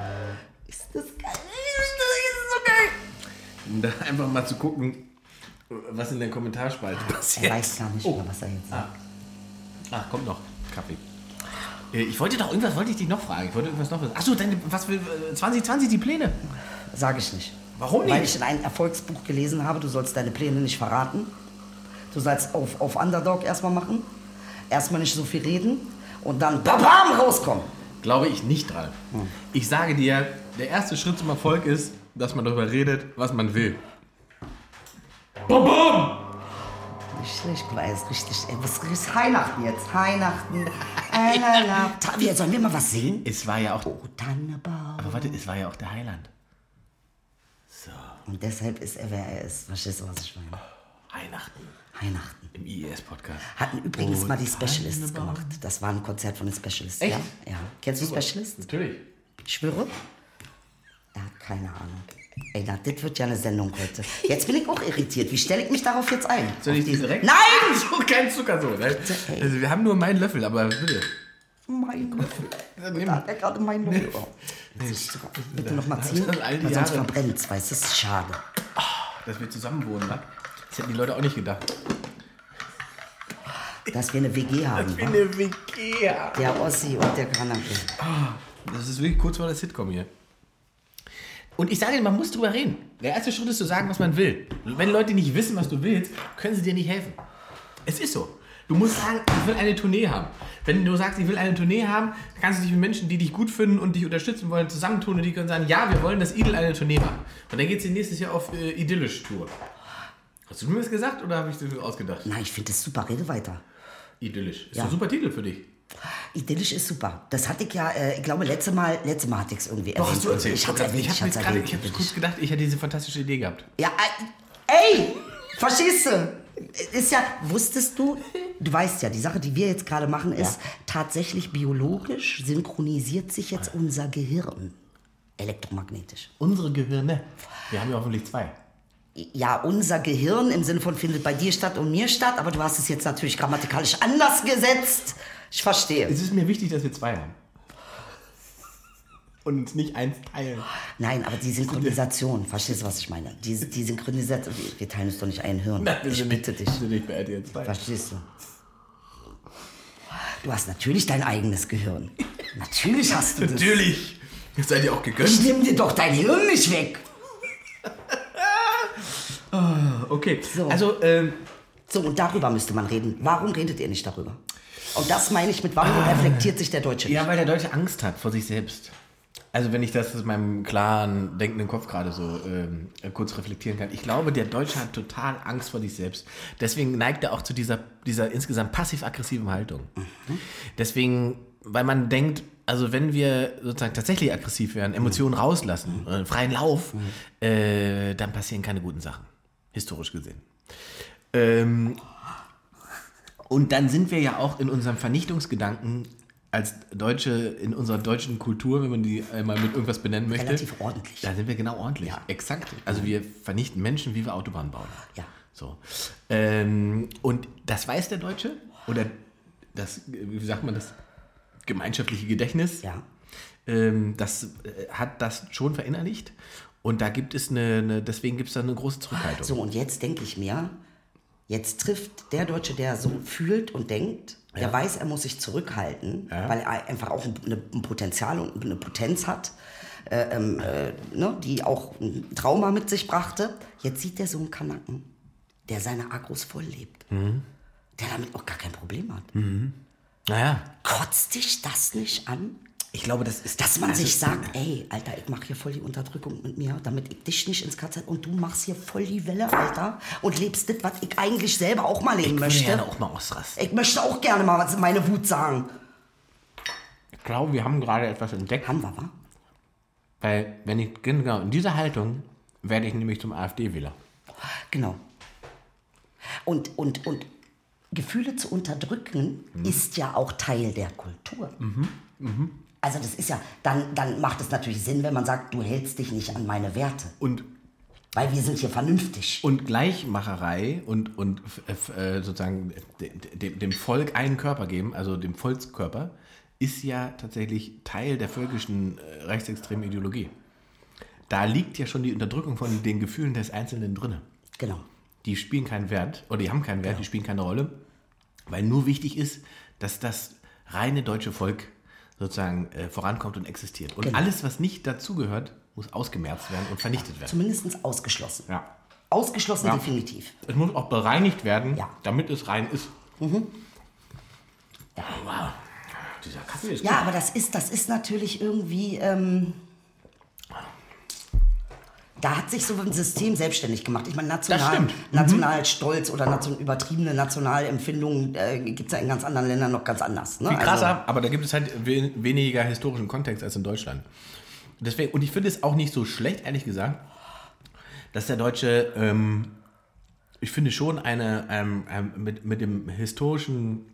Ist das geil? Das ist so geil. Um da einfach mal zu gucken, was in der Kommentarspalte Er passiert. weiß gar nicht Oh. mehr, was er jetzt sagt. Ach, kommt noch. Kaffee. Äh, Ich wollte doch irgendwas, wollte ich dich noch fragen. Ich wollte irgendwas noch wissen. Achso, deine, was will, äh, 2020 die Pläne? Sag ich nicht. Warum Weil nicht? ich in einem Erfolgsbuch gelesen habe, du sollst deine Pläne nicht verraten. Du sollst auf, auf Underdog erstmal machen. Erstmal nicht so viel reden. Und dann babam rauskommen. Glaube ich nicht dran. Hm. Ich sage dir, der erste Schritt zum Erfolg ist, dass man darüber redet, was man will. Nicht schlecht, weil es richtig. Ey, was ist Weihnachten jetzt? Weihnachten. Äh, la, la. Sollen wir mal was singen? Es war ja auch. Oh, Tannenbaum. Aber warte, es war ja auch der Heiland. So, Und deshalb ist er, wer er ist. Verstehst du, was ich meine? Weihnachten Weihnachten. im IES-Podcast. Hatten übrigens Oh, mal die Specialists gemacht. Das war ein Konzert von den Specialists. Echt? Ja? ja. Kennst du Specialists? Natürlich. Ich schwöre? Er hat keine Ahnung. Ey, na, das wird ja eine Sendung heute. Jetzt bin ich auch irritiert. Wie stelle ich mich darauf jetzt ein? Soll ich die diese- direkt? Nein! So, kein Zucker so. Ne? ey. Also, wir haben nur meinen Löffel, aber bitte. Mein Löffel. Da hat er gerade meinen Löffel. Oh. Sogar- Bitte noch mal ziehen, weil sonst verbrennt weißt du? Das ist schade. Dass wir zusammen wohnen, wa? Das hätten die Leute auch nicht gedacht. Dass wir eine WG haben. wa? eine WG. Der Ossi und der Kanake. Das ist wirklich kurz vor der Sitcom hier. Und ich sage dir, man muss drüber reden. Der erste Schritt ist zu sagen, was man will. Wenn Leute nicht wissen, was du willst, können sie dir nicht helfen. Es ist so. Du musst sagen, ich will eine Tournee haben. Wenn du sagst, ich will eine Tournee haben, kannst du dich mit Menschen, die dich gut finden und dich unterstützen wollen, zusammentun und die können sagen, ja, wir wollen, dass Idel eine Tournee macht. Und dann geht sie nächstes Jahr auf äh, Idyllisch-Tour. Hast du mir das gesagt oder habe ich das ausgedacht? Nein, ich finde das super. Rede weiter. Idyllisch. Ist Ja. ein super Titel für dich. Idyllisch ist super. Das hatte ich ja, äh, ich glaube, letzte Mal, letzte Mal hatte ich es irgendwie Doch, hast du erzählt. Ich hatte es erwähnt, ich ich habe es ich habe kurz gedacht, ich hätte diese fantastische Idee gehabt. Ja, äh, ey, verstehst du? Ist ja, wusstest du, du weißt ja, die Sache, die wir jetzt gerade machen, ist tatsächlich biologisch synchronisiert sich jetzt unser Gehirn. Elektromagnetisch. Unsere Gehirne. Wir haben ja hoffentlich zwei. Ja, unser Gehirn im Sinne von findet bei dir statt und mir statt, aber du hast es jetzt natürlich grammatikalisch anders gesetzt. Ich verstehe. Es ist mir wichtig, dass wir zwei haben. Und uns nicht eins teilen. Nein, aber die Synchronisation, verstehst du, was ich meine? Die, die Synchronisation, wir- teilen uns doch nicht ein Hirn. wir ich bitte nicht, dich. Nicht bei RTL 2. Verstehst du? Du hast natürlich dein eigenes Gehirn. Natürlich hast du das. Natürlich. Jetzt seid ihr auch Ich gegönnt. nimm dir doch dein Hirn nicht weg. Okay. So. Also, ähm, So, und darüber müsste man reden. Warum redet ihr nicht darüber? Und das meine ich mit, warum reflektiert sich der Deutsche nicht? ja, weil der Deutsche Angst hat vor sich selbst. Also wenn ich das aus meinem klaren, denkenden Kopf gerade so ähm, kurz reflektieren kann. Ich glaube, der Deutsche hat total Angst vor sich selbst. Deswegen neigt er auch zu dieser, dieser insgesamt passiv-aggressiven Haltung. Deswegen, weil man denkt, also wenn wir sozusagen tatsächlich aggressiv werden, Emotionen rauslassen, äh, freien Lauf, äh, dann passieren keine guten Sachen. Historisch gesehen. Ähm, und dann sind wir ja auch in unserem Vernichtungsgedanken als Deutsche in unserer deutschen Kultur, wenn man die einmal mit irgendwas benennen möchte. Relativ ordentlich. Da sind wir genau ordentlich. Ja. Exakt. Also wir vernichten Menschen, wie wir Autobahnen bauen. Ja. So. Ähm, und das weiß der Deutsche? Oder das, wie sagt man das? Gemeinschaftliche Gedächtnis? Ja. Ähm, das äh, hat das schon verinnerlicht. Und da gibt es eine, eine deswegen gibt es da eine große Zurückhaltung. So, und jetzt denke ich mir, jetzt trifft der Deutsche, der so fühlt und denkt, der weiß, er muss sich zurückhalten, weil er einfach auch ein, Potenzial und eine Potenz hat, äh, ähm, äh, ne, die auch ein Trauma mit sich brachte. Jetzt sieht er so einen Kanaken, der seine Agros voll lebt, der damit auch gar kein Problem hat. Naja, Kotzt dich das nicht an? Ich glaube, das ist Dass man also, sich sagt, ey, Alter, ich mache hier voll die Unterdrückung mit mir, damit ich dich nicht ins KZ und du machst hier voll die Welle, Alter, und lebst das, was ich eigentlich selber auch mal leben Ich möchte. möchte auch mal ausrasten. Ich möchte auch gerne mal was meine Wut sagen. Ich glaube, wir haben gerade etwas entdeckt. Haben wir, wa? Weil, wenn ich, genau, in dieser Haltung werde ich nämlich zum AfD-Wähler. Genau. Und, und, und Gefühle zu unterdrücken ist ja auch Teil der Kultur. Also das ist ja, dann, dann macht es natürlich Sinn, wenn man sagt, du hältst dich nicht an meine Werte, Und, weil wir sind hier vernünftig. und Gleichmacherei und, und äh, sozusagen de- de- dem Volk einen Körper geben, also dem Volkskörper, ist ja tatsächlich Teil der völkischen äh, rechtsextremen Ideologie. Da liegt ja schon die Unterdrückung von den Gefühlen des Einzelnen drinne. Genau. die spielen keinen Wert oder die haben keinen Wert, die spielen keine Rolle, weil nur wichtig ist, dass das reine deutsche Volk sozusagen äh, vorankommt und existiert. Und Genau. alles, was nicht dazugehört, muss ausgemerzt werden und vernichtet werden. Zumindest ausgeschlossen. Ja. Ausgeschlossen Ja. definitiv. Es muss auch bereinigt werden, Ja. damit es rein ist. Ja, wow. Dieser Kaffee ist Ja, aber das ist, das ist natürlich irgendwie. Ähm, da hat sich so ein System selbstständig gemacht. Ich meine, national, stimmt. Mhm. Nationalstolz oder nation, übertriebene Nationalempfindungen äh, gibt es ja in ganz anderen Ländern noch ganz anders. Ne? Viel krasser, Also, aber da gibt es halt we weniger historischen Kontext als in Deutschland. Deswegen, und ich finde es auch nicht so schlecht, ehrlich gesagt, dass der Deutsche, ähm, ich finde schon eine, ähm, ähm, mit, mit dem historischen,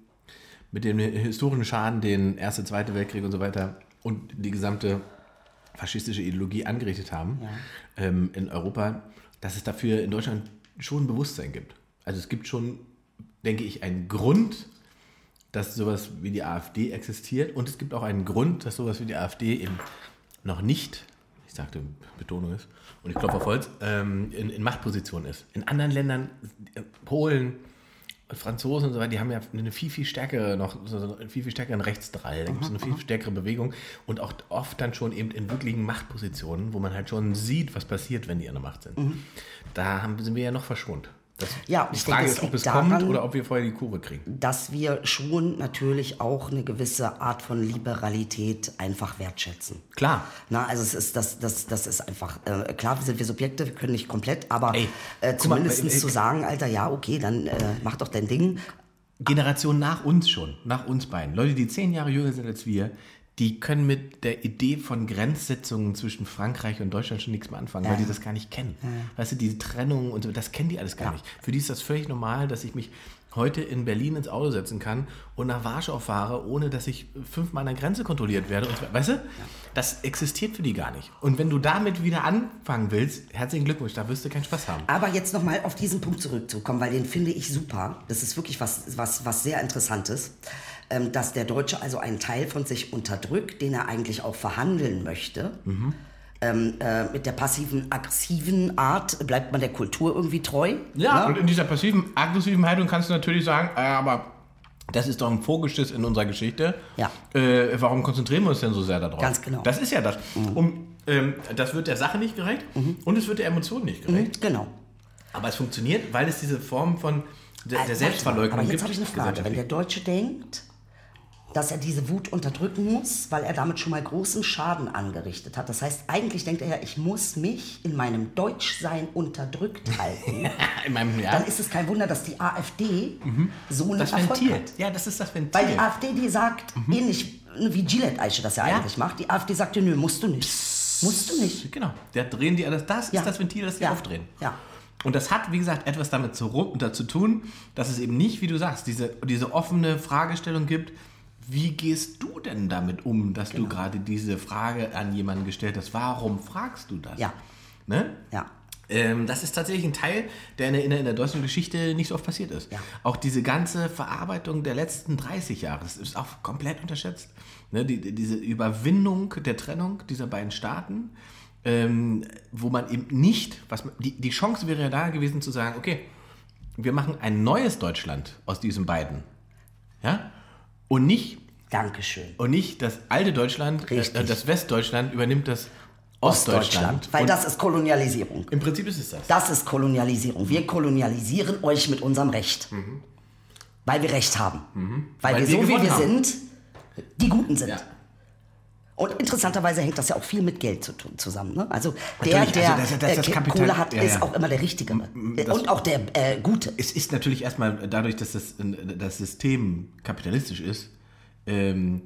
mit dem historischen Schaden, den Erste, Zweite Weltkrieg und so weiter und die gesamte faschistische Ideologie angerichtet haben ähm, in Europa, dass es dafür in Deutschland schon ein Bewusstsein gibt. Also es gibt schon, denke ich, einen Grund, dass sowas wie die AfD existiert und es gibt auch einen Grund, dass sowas wie die AfD eben noch nicht, ich sagte Betonung ist, und ich klopfe auf Holz, ähm, in, in Machtposition ist. In anderen Ländern, äh, Franzosen und so weiter, die haben ja eine viel, viel stärkere, noch so einen viel, viel stärkeren Rechtsdrall. Da gibt es eine viel stärkere Bewegung und auch oft dann schon eben in wirklichen Machtpositionen, wo man halt schon sieht, was passiert, wenn die an der Macht sind. Da haben, sind wir ja noch verschont. Das, Ja, die ich Frage denke, ist, ob es liegt kommt daran- oder ob wir vorher die Kurve kriegen. dass wir schon natürlich auch eine gewisse Art von Liberalität einfach wertschätzen. Klar. Na, also es ist das, das, das ist einfach äh, klar, sind wir Subjekte, wir können nicht komplett, aber Ey, äh, mal, zumindest zu sagen, Alter, ja, okay, dann äh, mach doch dein Ding. Generation nach uns schon, nach uns beiden. Leute, die zehn Jahre jünger sind als wir, die können mit der Idee von Grenzsetzungen zwischen Frankreich und Deutschland schon nichts mehr anfangen, weil die das gar nicht kennen. Weißt du, diese Trennung und so, das kennen die alles gar nicht. Für die ist das völlig normal, dass ich mich heute in Berlin ins Auto setzen kann und nach Warschau fahre, ohne dass ich fünfmal an der Grenze kontrolliert werde. Und so, weißt du, das existiert für die gar nicht. Und wenn du damit wieder anfangen willst, herzlichen Glückwunsch, da wirst du keinen Spaß haben. Aber jetzt nochmal auf diesen Punkt zurückzukommen, weil den finde ich super. Das ist wirklich was, was, was sehr Interessantes, dass der Deutsche also einen Teil von sich unterdrückt, den er eigentlich auch verhandeln möchte. Mhm. Ähm, äh, mit der passiven, aggressiven Art bleibt man der Kultur irgendwie treu. Ja, ne? und in dieser passiven, aggressiven Haltung kannst du natürlich sagen, äh, aber das ist doch ein Vogelschiss in unserer Geschichte. Ja. Äh, warum konzentrieren wir uns denn so sehr darauf? Ganz genau. Das ist ja das. Um, ähm, das wird der Sache nicht gerecht und es wird der Emotion nicht gerecht. Mhm, Genau. Aber es funktioniert, weil es diese Form von der, der Also, Selbstverleugnung Aber jetzt gibt. habe ich eine Frage. Wenn der Deutsche denkt, dass er diese Wut unterdrücken muss, weil er damit schon mal großen Schaden angerichtet hat. Das heißt, eigentlich denkt er ja, ich muss mich in meinem Deutschsein unterdrückt halten. in meinem ja, Dann ist es kein Wunder, dass die AfD so einen das Erfolg Ventil. hat. Ja, das ist das Ventil. Weil die AfD, die sagt, ähnlich wie Gillette Eiche das ja, Ja. eigentlich macht, die AfD sagt dir, nö, musst du nicht. Musst du nicht. Genau, da drehen die alles. Das Ja. ist das Ventil, das die Ja. aufdrehen. Ja. Und das hat, wie gesagt, etwas damit zu, zu tun, dass es eben nicht, wie du sagst, diese, diese offene Fragestellung gibt, Wie gehst du denn damit um, dass Genau. du gerade diese Frage an jemanden gestellt hast? Warum fragst du das? Ja. Ne? Ja. Ähm, das ist tatsächlich ein Teil, der in der, in der, deutschen Geschichte nicht so oft passiert ist. Ja. Auch diese ganze Verarbeitung der letzten 30 Jahre, das ist auch komplett unterschätzt. Ne? Die, die- diese Überwindung der Trennung dieser beiden Staaten, ähm, wo man eben nicht, was man, die, die Chance wäre ja da gewesen zu sagen, okay, wir machen ein neues Deutschland aus diesen beiden. Ja? Und nicht, Dankeschön. und nicht das alte Deutschland, äh, Richtig. das Westdeutschland übernimmt das Ostdeutschland. Weil Und das ist Kolonialisierung. Im Prinzip ist es das. Das ist Kolonialisierung. Wir kolonialisieren euch mit unserem Recht. Weil wir Recht haben. Weil, Weil wir wir so wie wir haben. sind, die Guten sind. Ja. Und interessanterweise hängt das ja auch viel mit Geld zu tun, zusammen. Ne? Also der, Natürlich, der also das- das- das äh, Kapital- Kohle hat, ja, ist ja. auch immer der Richtigere. das- Und auch der äh, Gute. Es ist natürlich erstmal dadurch, dass das, das System kapitalistisch ist, ähm,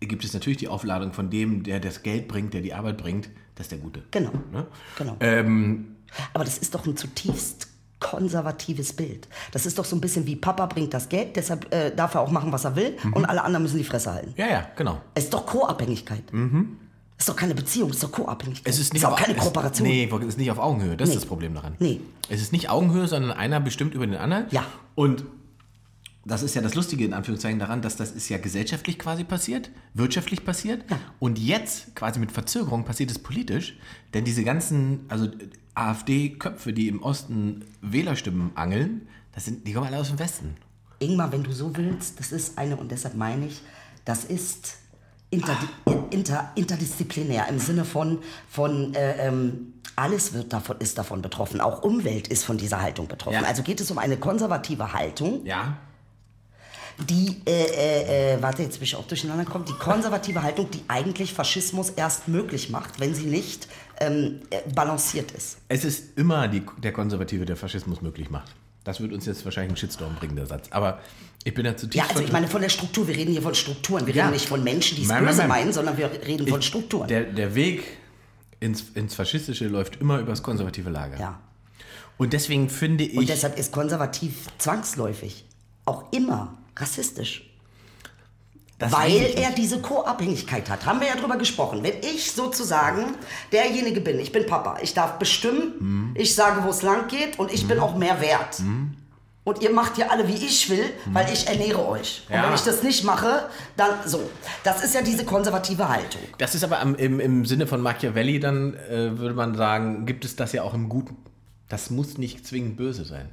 gibt es natürlich die Aufladung von dem, der das Geld bringt, der die Arbeit bringt, das ist der Gute. Genau. Ne? genau. Ähm, Aber das ist doch ein zutiefst konservatives Bild. Das ist doch so ein bisschen wie Papa bringt das Geld, deshalb äh, darf er auch machen, was er will und alle anderen müssen die Fresse halten. ja, ja, genau. Es ist doch Co-Abhängigkeit. Das ist doch keine Beziehung, das ist doch Co-Abhängigkeit. Es ist nicht auch auf- keine es- Kooperation. Nee, es ist nicht auf Augenhöhe. Das Nee. ist das Problem daran. Nee. Es ist nicht Augenhöhe, sondern einer bestimmt über den anderen. Ja. Und das ist ja das Lustige in Anführungszeichen daran, dass das ist ja gesellschaftlich quasi passiert, wirtschaftlich passiert. Und jetzt quasi mit Verzögerung passiert es politisch. Denn diese ganzen, also AfD-Köpfe, die im Osten Wählerstimmen angeln, das sind, die kommen alle aus dem Westen. Ingmar, wenn du so willst, das ist eine, und deshalb meine ich, das ist interdi inter interdisziplinär im Sinne von, von äh, ähm, alles wird davon, ist davon betroffen. Auch Umwelt ist von dieser Haltung betroffen. Ja. Also geht es um eine konservative Haltung, Ja. Die, äh, äh, äh, warte, jetzt bin ich auch durcheinander gekommen, die konservative Haltung, die eigentlich Faschismus erst möglich macht, wenn sie nicht ähm, äh, balanciert ist. Es ist immer die, der Konservative, der Faschismus möglich macht. Das wird uns jetzt wahrscheinlich einen Shitstorm bringen, der Satz. Aber ich bin da zutiefst... Ja, also ich meine von der Struktur, wir reden hier von Strukturen, wir Ja. reden nicht von Menschen, die es böse nein. meinen, sondern wir reden von Strukturen. Der, der Weg ins, ins Faschistische läuft immer übers konservative Lager. ja. Und deswegen finde ich. Und deshalb ist konservativ zwangsläufig auch immer rassistisch. das weil er diese Co-Abhängigkeit hat. Haben wir ja drüber gesprochen. Wenn ich sozusagen derjenige bin, ich bin Papa, ich darf bestimmen, Mhm. ich sage, wo es lang geht und ich bin auch mehr wert. Und ihr macht ja alle, wie ich will, weil ich ernähre euch. Und Mhm. Ja. wenn ich das nicht mache, dann so. Das ist ja diese konservative Haltung. Das ist aber im, im Sinne von Machiavelli, dann äh, würde man sagen, gibt es das ja auch im Guten. Das muss nicht zwingend böse sein.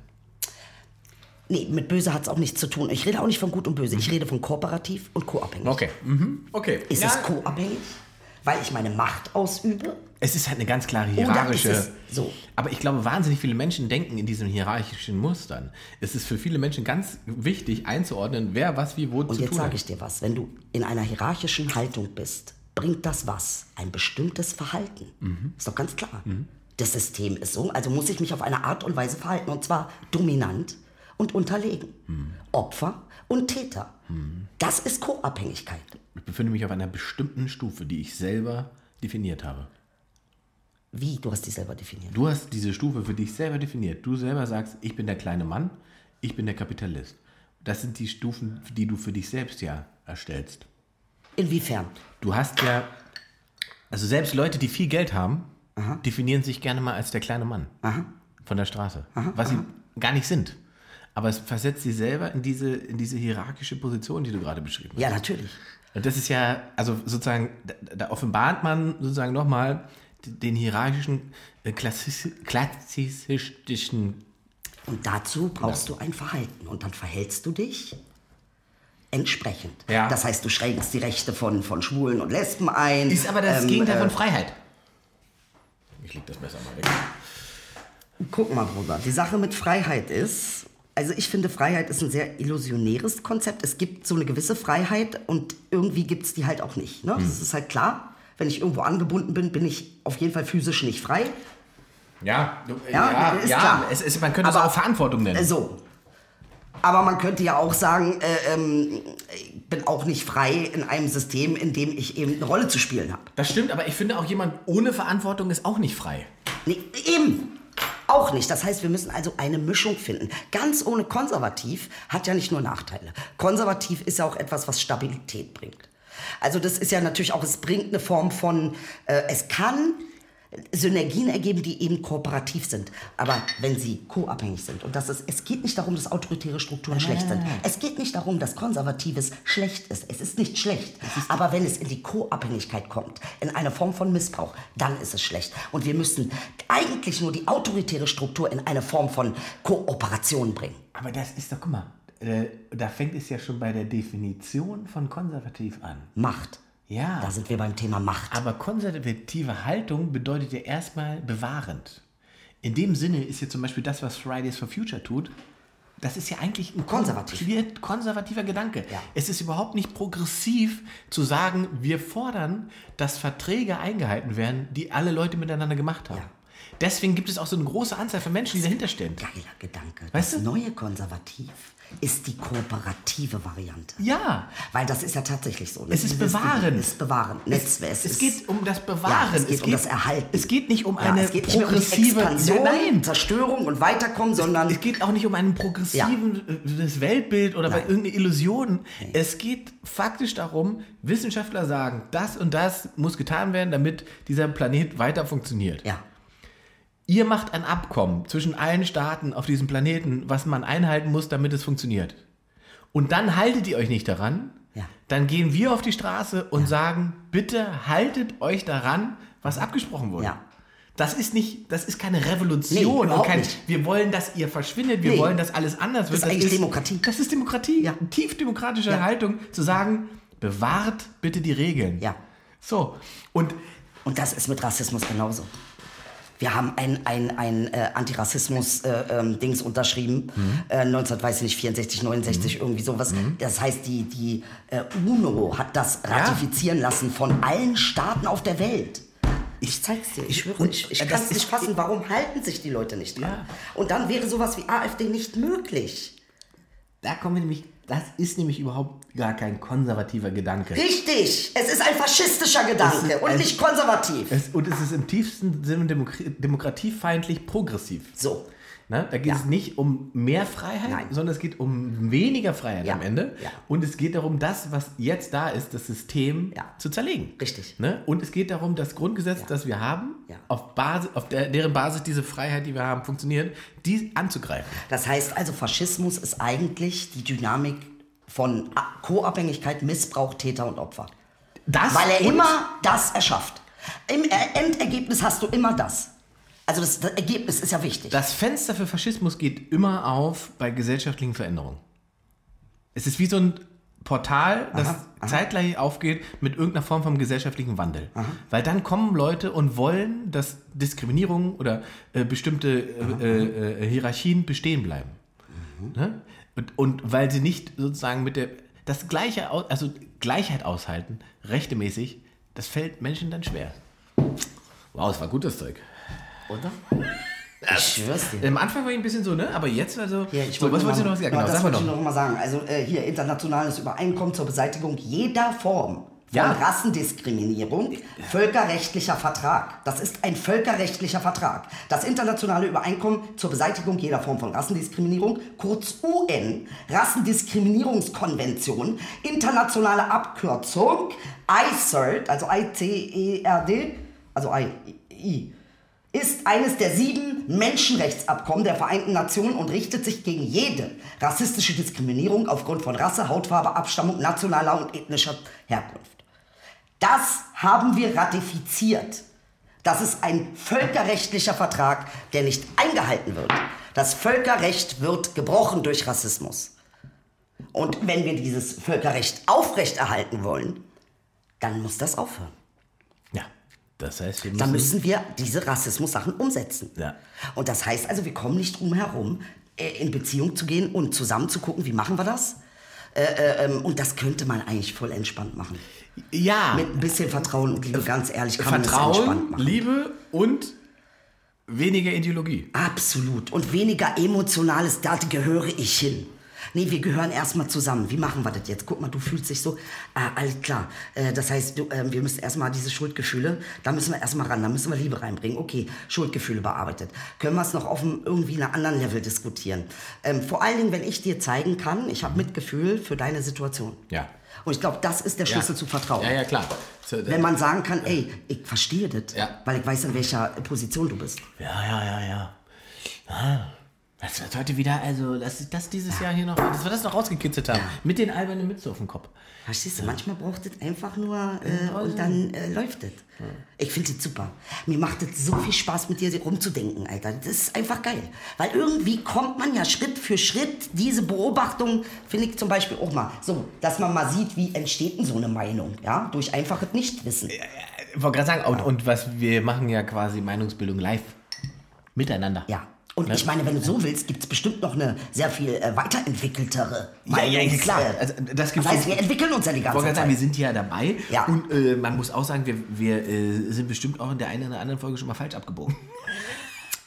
Nee, mit böse hat es auch nichts zu tun. Ich rede auch nicht von gut und böse. Ich rede von kooperativ und co-abhängig. Okay. Mhm. Okay. Ist ja, es co-abhängig? Weil ich meine Macht ausübe? es ist halt eine ganz klare hierarchische. so? Aber ich glaube, wahnsinnig viele Menschen denken in diesen hierarchischen Mustern. Es ist für viele Menschen ganz wichtig einzuordnen, wer was wie wo Und zu jetzt tun sage hat. ich dir was. Wenn du in einer hierarchischen Haltung bist, bringt das was? Ein bestimmtes Verhalten. Mhm. Ist doch ganz klar. Das System ist so, also muss ich mich auf eine Art und Weise verhalten. Und zwar dominant und unterlegen. Mhm. Opfer und Täter. Das ist Co-Abhängigkeit. Ich befinde mich auf einer bestimmten Stufe, die ich selber definiert habe. Wie? Du hast dich selber definiert. Du hast diese Stufe für dich selber definiert. Du selber sagst, ich bin der kleine Mann, ich bin der Kapitalist. Das sind die Stufen, die du für dich selbst ja erstellst. Inwiefern? Du hast ja, also selbst Leute, die viel Geld haben, definieren sich gerne mal als der kleine Mann von der Straße, was sie gar nicht sind. Aber es versetzt sie selber in diese, in diese hierarchische Position, die du gerade beschrieben hast. Ja, natürlich. Und das ist ja, also sozusagen, da, da offenbart man sozusagen nochmal den hierarchischen, äh, klassis- klassizistischen Und dazu brauchst du ein Verhalten. Und dann verhältst du dich entsprechend. Ja. Das heißt, du schränkst die Rechte von, von Schwulen und Lesben ein. Ist aber das Ähm, Gegenteil äh, von Freiheit. Ich leg das besser mal weg. Guck mal, Bruder, die Sache mit Freiheit ist, also ich finde, Freiheit ist ein sehr illusionäres Konzept. Es gibt so eine gewisse Freiheit und irgendwie gibt es die halt auch nicht. Ne? Das ist halt klar. Wenn ich irgendwo angebunden bin, bin ich auf jeden Fall physisch nicht frei. Ja, du, Ja, ja, ist ja klar. Es, es, man könnte es auch Verantwortung nennen. So. Aber man könnte ja auch sagen, äh, ähm, ich bin auch nicht frei in einem System, in dem ich eben eine Rolle zu spielen habe. das stimmt, aber ich finde auch jemand ohne Verantwortung ist auch nicht frei. Nee, eben. Auch nicht. Das heißt, wir müssen also eine Mischung finden. Ganz ohne konservativ hat ja nicht nur Nachteile. Konservativ ist ja auch etwas, was Stabilität bringt. Also das ist ja natürlich auch, es bringt eine Form von, äh, es kann Synergien ergeben, die eben kooperativ sind. Aber wenn sie co-abhängig sind, und das ist, es geht nicht darum, dass autoritäre Strukturen schlecht sind. Es geht nicht darum, dass Konservatives schlecht ist. Es ist nicht schlecht. Aber wenn es in die Co-Abhängigkeit kommt, in eine Form von Missbrauch, dann ist es schlecht. Und wir müssen eigentlich nur die autoritäre Struktur in eine Form von Kooperation bringen. Aber das ist doch, guck mal, äh, da fängt es ja schon bei der Definition von konservativ an. Macht. Ja. Da sind wir beim Thema Macht. Aber konservative Haltung bedeutet ja erstmal bewahrend. In dem Sinne ist ja zum Beispiel das, was Fridays for Future tut, das ist ja eigentlich ein Konservativ. konservativer- Gedanke. Ja. Es ist überhaupt nicht progressiv zu sagen, wir fordern, dass Verträge eingehalten werden, die alle Leute miteinander gemacht haben. Ja. Deswegen gibt es auch so eine große Anzahl von Menschen, die dahinter stehen. Geiler Gedanke. Weißt das du? neue Konservativ ist die kooperative Variante. Ja, Weil das ist ja tatsächlich so. ne? Es ist bewahren. Es ist bewahren. Netzwerk. es, ist- geht um das Bewahren. Ja, es geht um das Erhalten. Es geht nicht um Ja, eine es geht mehr um progressive Expansion, Nein, Zerstörung und Weiterkommen, sondern Es geht auch nicht um ein progressives Weltbild oder bei Nein. irgendeine Illusion. Es geht faktisch darum, Wissenschaftler sagen, das und das muss getan werden, damit dieser Planet weiter funktioniert. ja, Ihr macht ein Abkommen zwischen allen Staaten auf diesem Planeten, was man einhalten muss, damit es funktioniert. Und dann haltet ihr euch nicht daran. Ja. Dann gehen wir auf die Straße und sagen, bitte haltet euch daran, was abgesprochen wurde. Ja. Das ist nicht, das ist keine Nee, Revolution überhaupt kein, nicht. wir wollen, dass ihr verschwindet, wir Nee. wollen, dass alles anders wird. Das ist eigentlich Demokratie. Das ist Demokratie. Ja. Eine tief demokratische Ja. Haltung, zu sagen, bewahrt bitte die Regeln. Ja. So. Und und das ist mit Rassismus genauso. Wir haben ein, ein, ein äh, Antirassismus-Dings unterschrieben, Mhm. äh, 1964, 64, 69, irgendwie sowas. Das heißt, die, die äh, UNO hat das ratifizieren lassen von allen Staaten auf der Welt. Ich zeig's dir, ich schwöre, ich, ich äh, kann es nicht fassen. Warum halten sich die Leute nicht dran? Ja. Und dann wäre sowas wie AfD nicht möglich. da kommen nämlich, das ist nämlich überhaupt gar kein konservativer Gedanke. Richtig, es ist ein faschistischer Gedanke und ein- nicht konservativ. Es, und es ist im tiefsten Sinne demokra- demokratiefeindlich progressiv. So, Ne? Da geht Ja. es nicht um mehr Freiheit, Nein. sondern es geht um weniger Freiheit Ja. am Ende. Ja. Und es geht darum, das, was jetzt da ist, das System zu zerlegen. Richtig. Ne? Und es geht darum, das Grundgesetz, das wir haben, auf, Basis, auf der, deren Basis diese Freiheit, die wir haben, funktioniert, die anzugreifen. Das heißt also, Faschismus ist eigentlich die Dynamik von Co-Abhängigkeit, Missbrauch, Täter und Opfer. Das Weil er immer das erschafft. Im Er- Endergebnis hast du immer das. Also das, das Ergebnis ist ja wichtig. Das Fenster für Faschismus geht immer auf bei gesellschaftlichen Veränderungen. Es ist wie so ein Portal, das zeitgleich aufgeht mit irgendeiner Form von gesellschaftlichen Wandel. Weil dann kommen Leute und wollen, dass Diskriminierung oder äh, bestimmte äh, äh, Hierarchien bestehen bleiben. Ne? Und, und weil sie nicht sozusagen mit der das gleiche, also Gleichheit aushalten, rechtemäßig, das fällt Menschen dann schwer. Wow, das war gutes Zeug. Oder? Ich schwör's dir. Am Anfang war ich ein bisschen so, ne? Aber jetzt also. Ja, ich so, was wollte wolltest du noch sagen? Genau, das wollte ich noch mal sagen. Also äh, hier internationales Übereinkommen zur Beseitigung jeder Form von Ja. Rassendiskriminierung, völkerrechtlicher Vertrag. Das ist ein völkerrechtlicher Vertrag. Das internationale Übereinkommen zur Beseitigung jeder Form von Rassendiskriminierung, kurz UN, Rassendiskriminierungskonvention, internationale Abkürzung, ICERD, also I-C-E-R-D, also I, ist eines der sieben Menschenrechtsabkommen der Vereinten Nationen und richtet sich gegen jede rassistische Diskriminierung aufgrund von Rasse, Hautfarbe, Abstammung, nationaler und ethnischer Herkunft. Das haben wir ratifiziert. Das ist ein völkerrechtlicher Vertrag, der nicht eingehalten wird. Das Völkerrecht wird gebrochen durch Rassismus. Und wenn wir dieses Völkerrecht aufrechterhalten wollen, dann muss das aufhören. Das heißt, wir müssen. müssen wir diese Rassismus-Sachen umsetzen. Ja. Und das heißt also, wir kommen nicht drum herum, äh, in Beziehung zu gehen und zusammen zu gucken, wie machen wir das? Äh, äh, ähm, und das könnte man eigentlich voll entspannt machen. Ja. Mit ein bisschen Vertrauen und Liebe, ganz ehrlich, kann man das entspannt Vertrauen, machen. Liebe und weniger Ideologie. Absolut. Und weniger emotionales, da gehöre ich hin. Nee, wir gehören erstmal zusammen. Wie machen wir das jetzt? Guck mal, du fühlst dich so. Ah, alles klar. Äh, das heißt, du, äh, wir müssen erstmal diese Schuldgefühle, da müssen wir erstmal ran, da müssen wir Liebe reinbringen. Okay, Schuldgefühle bearbeitet. Können wir es noch auf einem irgendwie einem anderen Level diskutieren? Ähm, vor allen Dingen, wenn ich dir zeigen kann, ich habe Mitgefühl für deine Situation. Ja. Und ich glaube, das ist der Schlüssel Ja. zu Vertrauen. Ja, ja, klar. Wenn man sagen kann, ey, ich verstehe das, Ja. weil ich weiß, in welcher Position du bist. Ja, ja, ja, ja. Ah, Das wird heute wieder, also, dass das dieses Jahr hier noch, dass wir das noch rausgekitzelt haben. Mit den albernen Mütze auf dem Kopf. Verstehst du, manchmal braucht es einfach nur äh, und dann äh, läuft es. Ich finde es super. Mir macht es so viel Spaß, mit dir rumzudenken, Alter. Das ist einfach geil. Weil irgendwie kommt man ja Schritt für Schritt, diese Beobachtung, finde ich zum Beispiel auch mal, so, dass man mal sieht, wie entsteht denn so eine Meinung, ja, durch einfaches Nichtwissen. Ich wollte gerade sagen, und, und was wir machen ja quasi Meinungsbildung live. Miteinander. Ja. Und Ne? ich meine, wenn du so willst, gibt es bestimmt noch eine sehr viel äh, weiterentwickeltere Ja, ja, ja, klar. Also, das gibt's heißt, schon. wir entwickeln uns ja die ganze Zeit. sagen, wir sind ja dabei. Ja. Und äh, man muss auch sagen, wir, wir äh, sind bestimmt auch in der einen oder anderen Folge schon mal falsch abgebogen.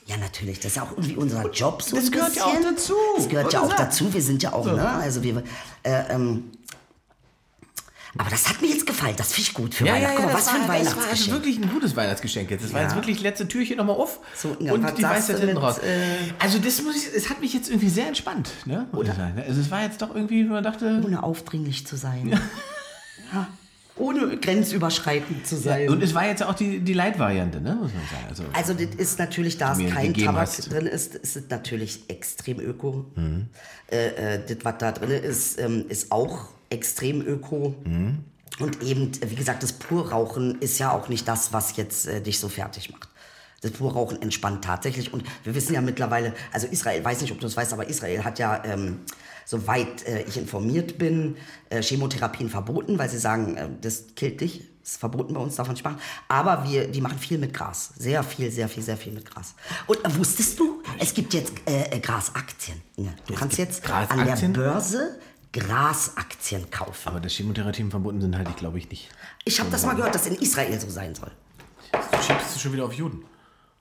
Ja, natürlich. Das ist ja auch irgendwie unser Job so das gehört ja auch bisschen. dazu. Das gehört ja Wollte auch dazu. Wir sind ja auch, ne? Also wir, äh, ähm, aber das hat mir jetzt gefallen. Das finde ich gut für Weihnachten. Guck mal, was für ein das war also Weihnachtsgeschenk. wirklich ein gutes Weihnachtsgeschenk jetzt. Das war Ja. jetzt wirklich letzte Türchen nochmal auf So, ja, und die Weisheit du hinten raus. äh, also das muss ich, es hat mich jetzt irgendwie sehr entspannt, ne? Sagen. Also es war jetzt doch irgendwie, man dachte... Ohne aufdringlich zu sein. Ja. Ohne grenzüberschreitend zu sein. Und es war jetzt auch die, die Light-Variante, ne? Muss man sagen. Also, Also das ist natürlich, da es kein Tabak hast. drin ist, ist es natürlich extrem öko. Mhm. Äh, äh, das, was da drin ist, ähm, ist auch extrem öko. Mhm. Und eben, wie gesagt, das Purrauchen ist ja auch nicht das, was jetzt äh, dich so fertig macht. Das Purrauchen entspannt tatsächlich. Und wir wissen ja mittlerweile, also Israel, weiß nicht, ob du es weißt, aber Israel hat ja, ähm, soweit äh, ich informiert bin, äh, Chemotherapien verboten, weil sie sagen, äh, das killt dich. Das ist verboten bei uns, davon nicht machen. Aber wir, die machen viel mit Gras. Sehr viel, sehr viel, sehr viel mit Gras. Und äh, wusstest du, es gibt jetzt äh, äh, Grasaktien. Du kannst gibt jetzt an der? Börse Grasaktien kaufen. aber dass Chemotherapien verboten sind, halte ich glaube ich nicht. Ich habe das mal gehört, dass in Israel so sein soll. Du schiebst es schon wieder auf Juden.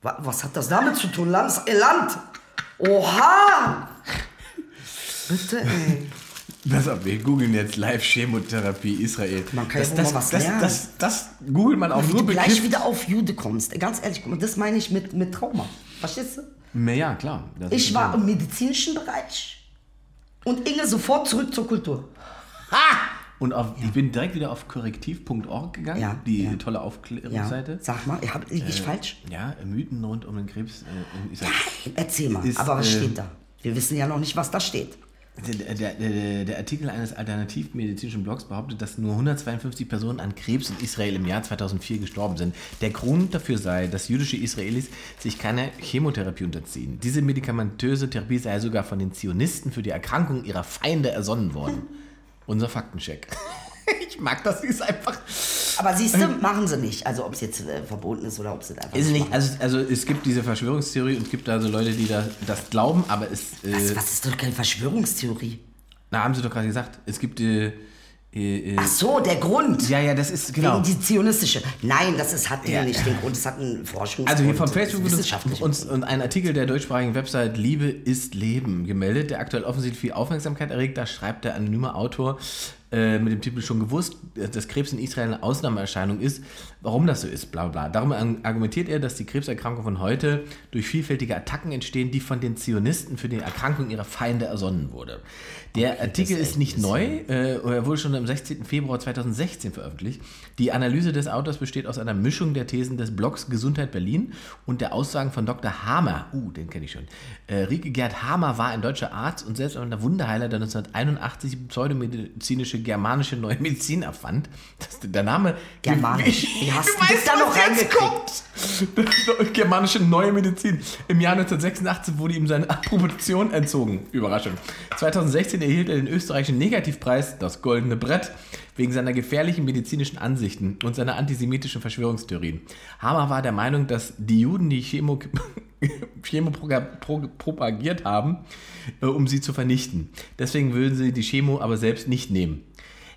Wa- Was hat das damit zu tun? Lands äh, Land! Oha! Bitte, ey. Auf, wir googeln jetzt Live-Chemotherapie Israel. Man kann ja das, mal das, was das, lernen. das, das, googelt man auch Wie nur du gleich wieder auf Jude kommst. Ganz ehrlich, das meine ich mit, mit Trauma. Verstehst du? Ja, klar. Das Ich war im medizinischen Bereich und Inge sofort zurück zur Kultur. Und auf, ich bin direkt wieder auf korrektiv.org gegangen, Ja, die ja. tolle Ja, Aufklärungsseite. sag mal, hab, ich falsch? Ja, Mythen rund um den Krebs äh, in Israel. Erzähl mal, Ist, aber was ähm, steht da? Wir wissen ja noch nicht, was da steht. Der, der, der, der Artikel eines alternativmedizinischen Blogs behauptet, dass nur 152 Personen an Krebs in Israel im Jahr 2004 gestorben sind. Der Grund dafür sei, dass jüdische Israelis sich keiner Chemotherapie unterziehen. Diese medikamentöse Therapie sei sogar von den Zionisten für die Erkrankung ihrer Feinde ersonnen worden. Unser Faktencheck. Ich mag das, sie ist einfach. Aber siehst du, machen sie nicht. Also ob es jetzt äh, verboten ist oder ob sie es einfach Ist nicht, machen. also, also es gibt diese Verschwörungstheorie und es gibt also Leute, die da, das glauben, aber es. Äh, was, was ist doch keine Verschwörungstheorie? na, haben sie doch gerade gesagt. Es gibt. Äh, äh, äh, Ach so, der Grund. ja, ja, das ist genau. Wegen die zionistische. Nein, das ist, hat Ja. ja. nicht den Grund, es hat einen Forschungsgrund. Also hier von ist Facebook wird uns und ein Artikel der deutschsprachigen Website Liebe ist Leben gemeldet, der aktuell offensichtlich viel Aufmerksamkeit erregt. Da schreibt der anonyme Autor äh, mit dem Titel schon gewusst, dass Krebs in Israel eine Ausnahmeerscheinung ist. Warum das so ist, bla bla. Darum argumentiert er, dass die Krebserkrankungen von heute durch vielfältige Attacken entstehen, die von den Zionisten für die Erkrankung ihrer Feinde ersonnen wurde. Der Artikel ist nicht neu, äh, er wurde schon am 16. Februar 2016 veröffentlicht. Die Analyse des Autors besteht aus einer Mischung der Thesen des Blogs Gesundheit Berlin und der Aussagen von Dr. Hamer. Uh, den kenne ich schon. Äh, Rieke Gerd Hamer war ein deutscher Arzt und selbst ein Wunderheiler, der 1981 die pseudomedizinische germanische neue Medizin erfand. Das, der Name Germanisch. Wie, hast du weißt, da noch jetzt kommt? Germanische neue Medizin. Im Jahr 1986 wurde ihm seine Approbation entzogen. Überraschung. 2016 erhielt er den österreichischen Negativpreis, das Goldene Brett, wegen seiner gefährlichen medizinischen Ansichten und seiner antisemitischen Verschwörungstheorien. Hamer war der Meinung, dass die Juden die Chemo, Chemo propagiert haben, äh, um sie zu vernichten. Deswegen würden sie die Chemo aber selbst nicht nehmen.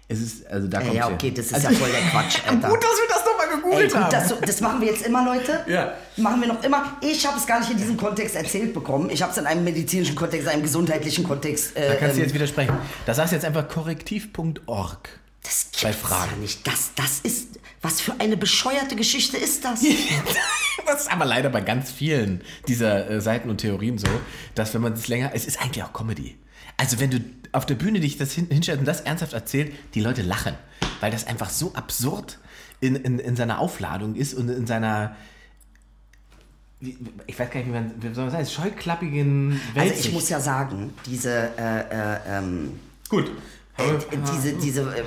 Es ist, also da Ja, kommt's ja, okay, das ist Also- ja voll der Quatsch, Alter. Gut, dass wir das nochmal gegoogelt gut, haben. das, so- das machen wir jetzt immer, Leute. Ja. Machen wir noch immer. Ich habe es gar nicht in diesem Kontext erzählt bekommen. Ich habe es in einem medizinischen Kontext, in einem gesundheitlichen Kontext. Äh, da kannst du ähm, jetzt widersprechen. Da sagst du jetzt einfach korrektiv.org. das bei gibt's Fragen. ja nicht. Das, das ist. Was für eine bescheuerte Geschichte ist das? Das ist aber leider bei ganz vielen dieser äh, Seiten und Theorien so, dass wenn man es länger, es ist eigentlich auch Comedy. Also wenn du auf der Bühne dich das hin, hinstellst und das ernsthaft erzählt, die Leute lachen, weil das einfach so absurd in, in, in seiner Aufladung ist und in seiner, ich weiß gar nicht, wie man, wie soll man sagen, scheuklappigen Welt. Also ich muss ja sagen, diese, äh, äh, ähm, Gut. Äh, diese, diese, äh,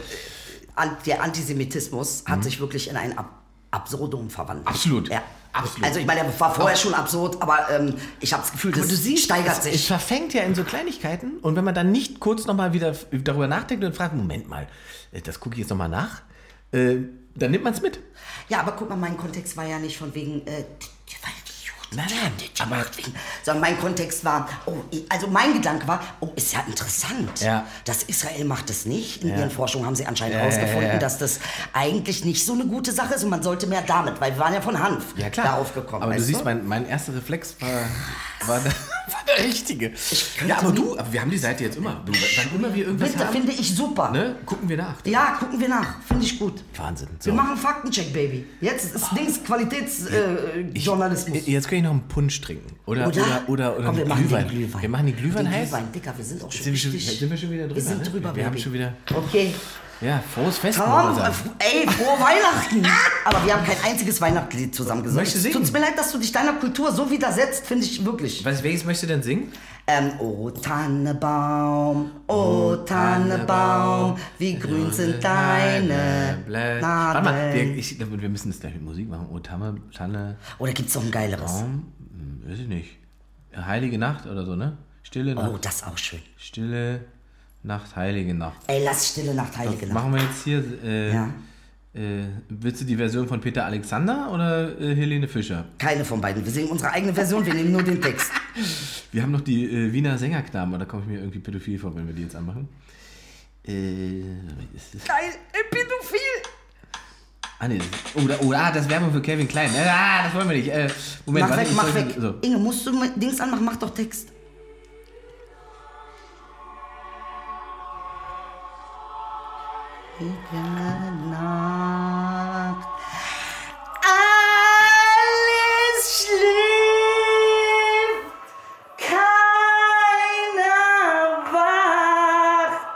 der Antisemitismus Mhm. hat sich wirklich in ein Ab Absurdum verwandelt. Absolut. Ja. Absolut. Also ich meine, der war vorher schon absurd, aber ähm, ich habe das Gefühl, das steigert es, sich. Es verfängt ja in so Kleinigkeiten und wenn man dann nicht kurz nochmal wieder darüber nachdenkt und fragt, Moment mal, äh, das gucke ich jetzt nochmal nach, äh, dann nimmt man es mit. Ja, aber guck mal, mein Kontext war ja nicht von wegen, äh, die, Nein, nein, aber- sondern mein Kontext war, oh, also mein Gedanke war, oh, ist ja interessant. Ja. Das Israel macht es nicht. In Ja. ihren Forschungen haben sie anscheinend herausgefunden, ja, dass das eigentlich nicht so eine gute Sache ist und man sollte mehr damit, weil wir waren ja von Hanf darauf gekommen. Aber du siehst, mein, mein erster Reflex war, war, war der richtige. Ja, aber du, aber wir haben die Seite jetzt immer. Du, wann immer wir irgendwas Bitte, haben, finde ich super. ne, gucken wir nach. Ja, gucken wir nach. Finde ich gut. Wahnsinn. So. Wir machen Faktencheck, Baby. Jetzt ist Dings Qualitätsjournalismus. Äh. Jetzt kann ich noch einen Punsch trinken. Oder, oder, oder, oder, Komm, wir machen Glühwein. den Glühwein. Wir machen den Glühwein den heiß. Glühwein, Dicker, wir sind auch schon Sind wir schon- sind wir schon wieder drüber, Wir sind ne? drüber, Wir haben Baby. schon wieder- Okay. Ja, frohes Fest, sagen. äh, ey, frohe Weihnachten! Aber wir haben kein einziges Weihnachtslied zusammen gesungen. Möchtest du singen? Tut's mir leid, dass du dich deiner Kultur so widersetzt, finde ich wirklich. Was, welches möchtest du denn singen? Ähm, oh Tannebaum, oh Tannebaum, wie grün sind deine Blä- Warte mal, wir, ich, wir müssen das gleich mit Musik machen. Oh, Tanne, Tanne, Oder gibt's noch ein geileres? Baum, hm, weiß ich nicht. Heilige Nacht oder so, ne? Stille Nacht. Oh, das ist auch schön. Stille Nacht, Heilige Nacht. Ey, lass Stille Nacht, Heilige Nacht. Machen wir jetzt hier, äh, Ja. äh, willst du die Version von Peter Alexander oder äh, Helene Fischer? Keine von beiden. Wir singen unsere eigene Version, wir nehmen nur den Text. Wir haben noch die äh, Wiener Sängerknaben, da komme ich mir irgendwie pädophil vor, wenn wir die jetzt anmachen. Äh, ist das? Geil, ey, pädophil! Ah, nee, das, oder, oder, ah, das Werbung für Kevin Klein. Äh, ah, das wollen wir nicht. Äh, Moment, Mach warte, weg, mach weg. So. Inge, musst du Dings anmachen? Mach doch Text. Nacht. Alles schläft, keiner wacht.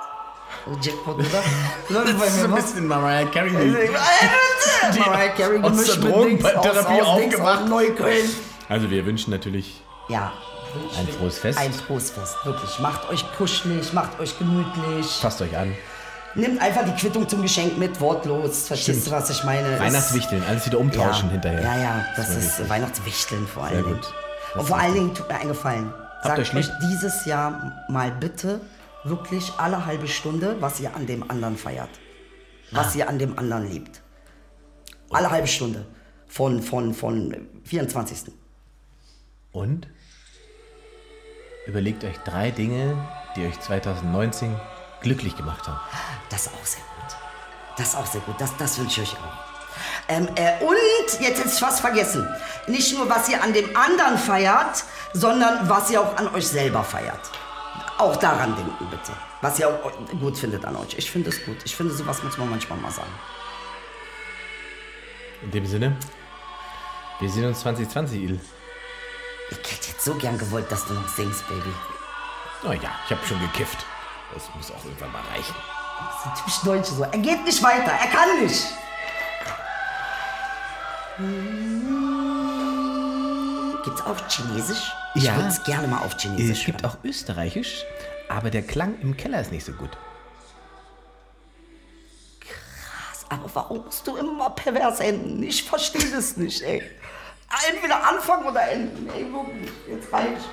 Oh, Jackpot, oder? Läuft bei Das ist mir ein was? bisschen Mariah Carey. Mariah Carey aus gemischt der mit Dings Drogentherapie aus, aus Dings aufgemacht. aus Neukölln. Also wir wünschen natürlich Ja. ein frohes Fest. Ein frohes Fest, wirklich. Macht euch kuschelig, macht euch gemütlich. Passt euch an. Nehmt einfach die Quittung zum Geschenk mit, wortlos. Verstehst Stimmt. du, was ich meine? Das- Weihnachtswichteln, alles wieder umtauschen ja, hinterher. Ja, ja, das, war ist wichtig. Weihnachtswichteln vor allen Dingen. gut. Das Und ist vor allen Dingen tut mir einen Gefallen. Sagt euch euch, dieses Jahr mal bitte wirklich alle halbe Stunde, was ihr an dem anderen feiert. Was Ah. ihr an dem anderen liebt. Alle halbe Stunde. Von, von, von 24. Und überlegt euch drei Dinge, die euch 2019 glücklich gemacht haben. Das ist auch sehr gut. Das ist auch sehr gut. Das, das wünsche ich euch auch. Ähm, äh, und jetzt hätte ich fast vergessen. Nicht nur, was ihr an dem anderen feiert, sondern was ihr auch an euch selber feiert. Auch daran denken, bitte. Was ihr auch gut findet an euch. Ich finde es gut. Ich finde, sowas muss man manchmal mal sagen. In dem Sinne, wir sehen uns 2020, Il. Ich hätte jetzt so gern gewollt, dass du noch singst, Baby. Oh ja, ich habe schon gekifft. Das muss auch irgendwann mal reichen. Ist typisch Deutsche so. Er geht nicht weiter. Er kann nicht. Gibt's auch Chinesisch? Ich Ja. würde es gerne mal auf Chinesisch Es gibt hören. auch Österreichisch, aber der Klang im Keller ist nicht so gut. Aber warum musst du immer pervers enden? Ich verstehe das nicht, ey. Entweder anfangen oder enden. Ey, wirklich, jetzt reicht.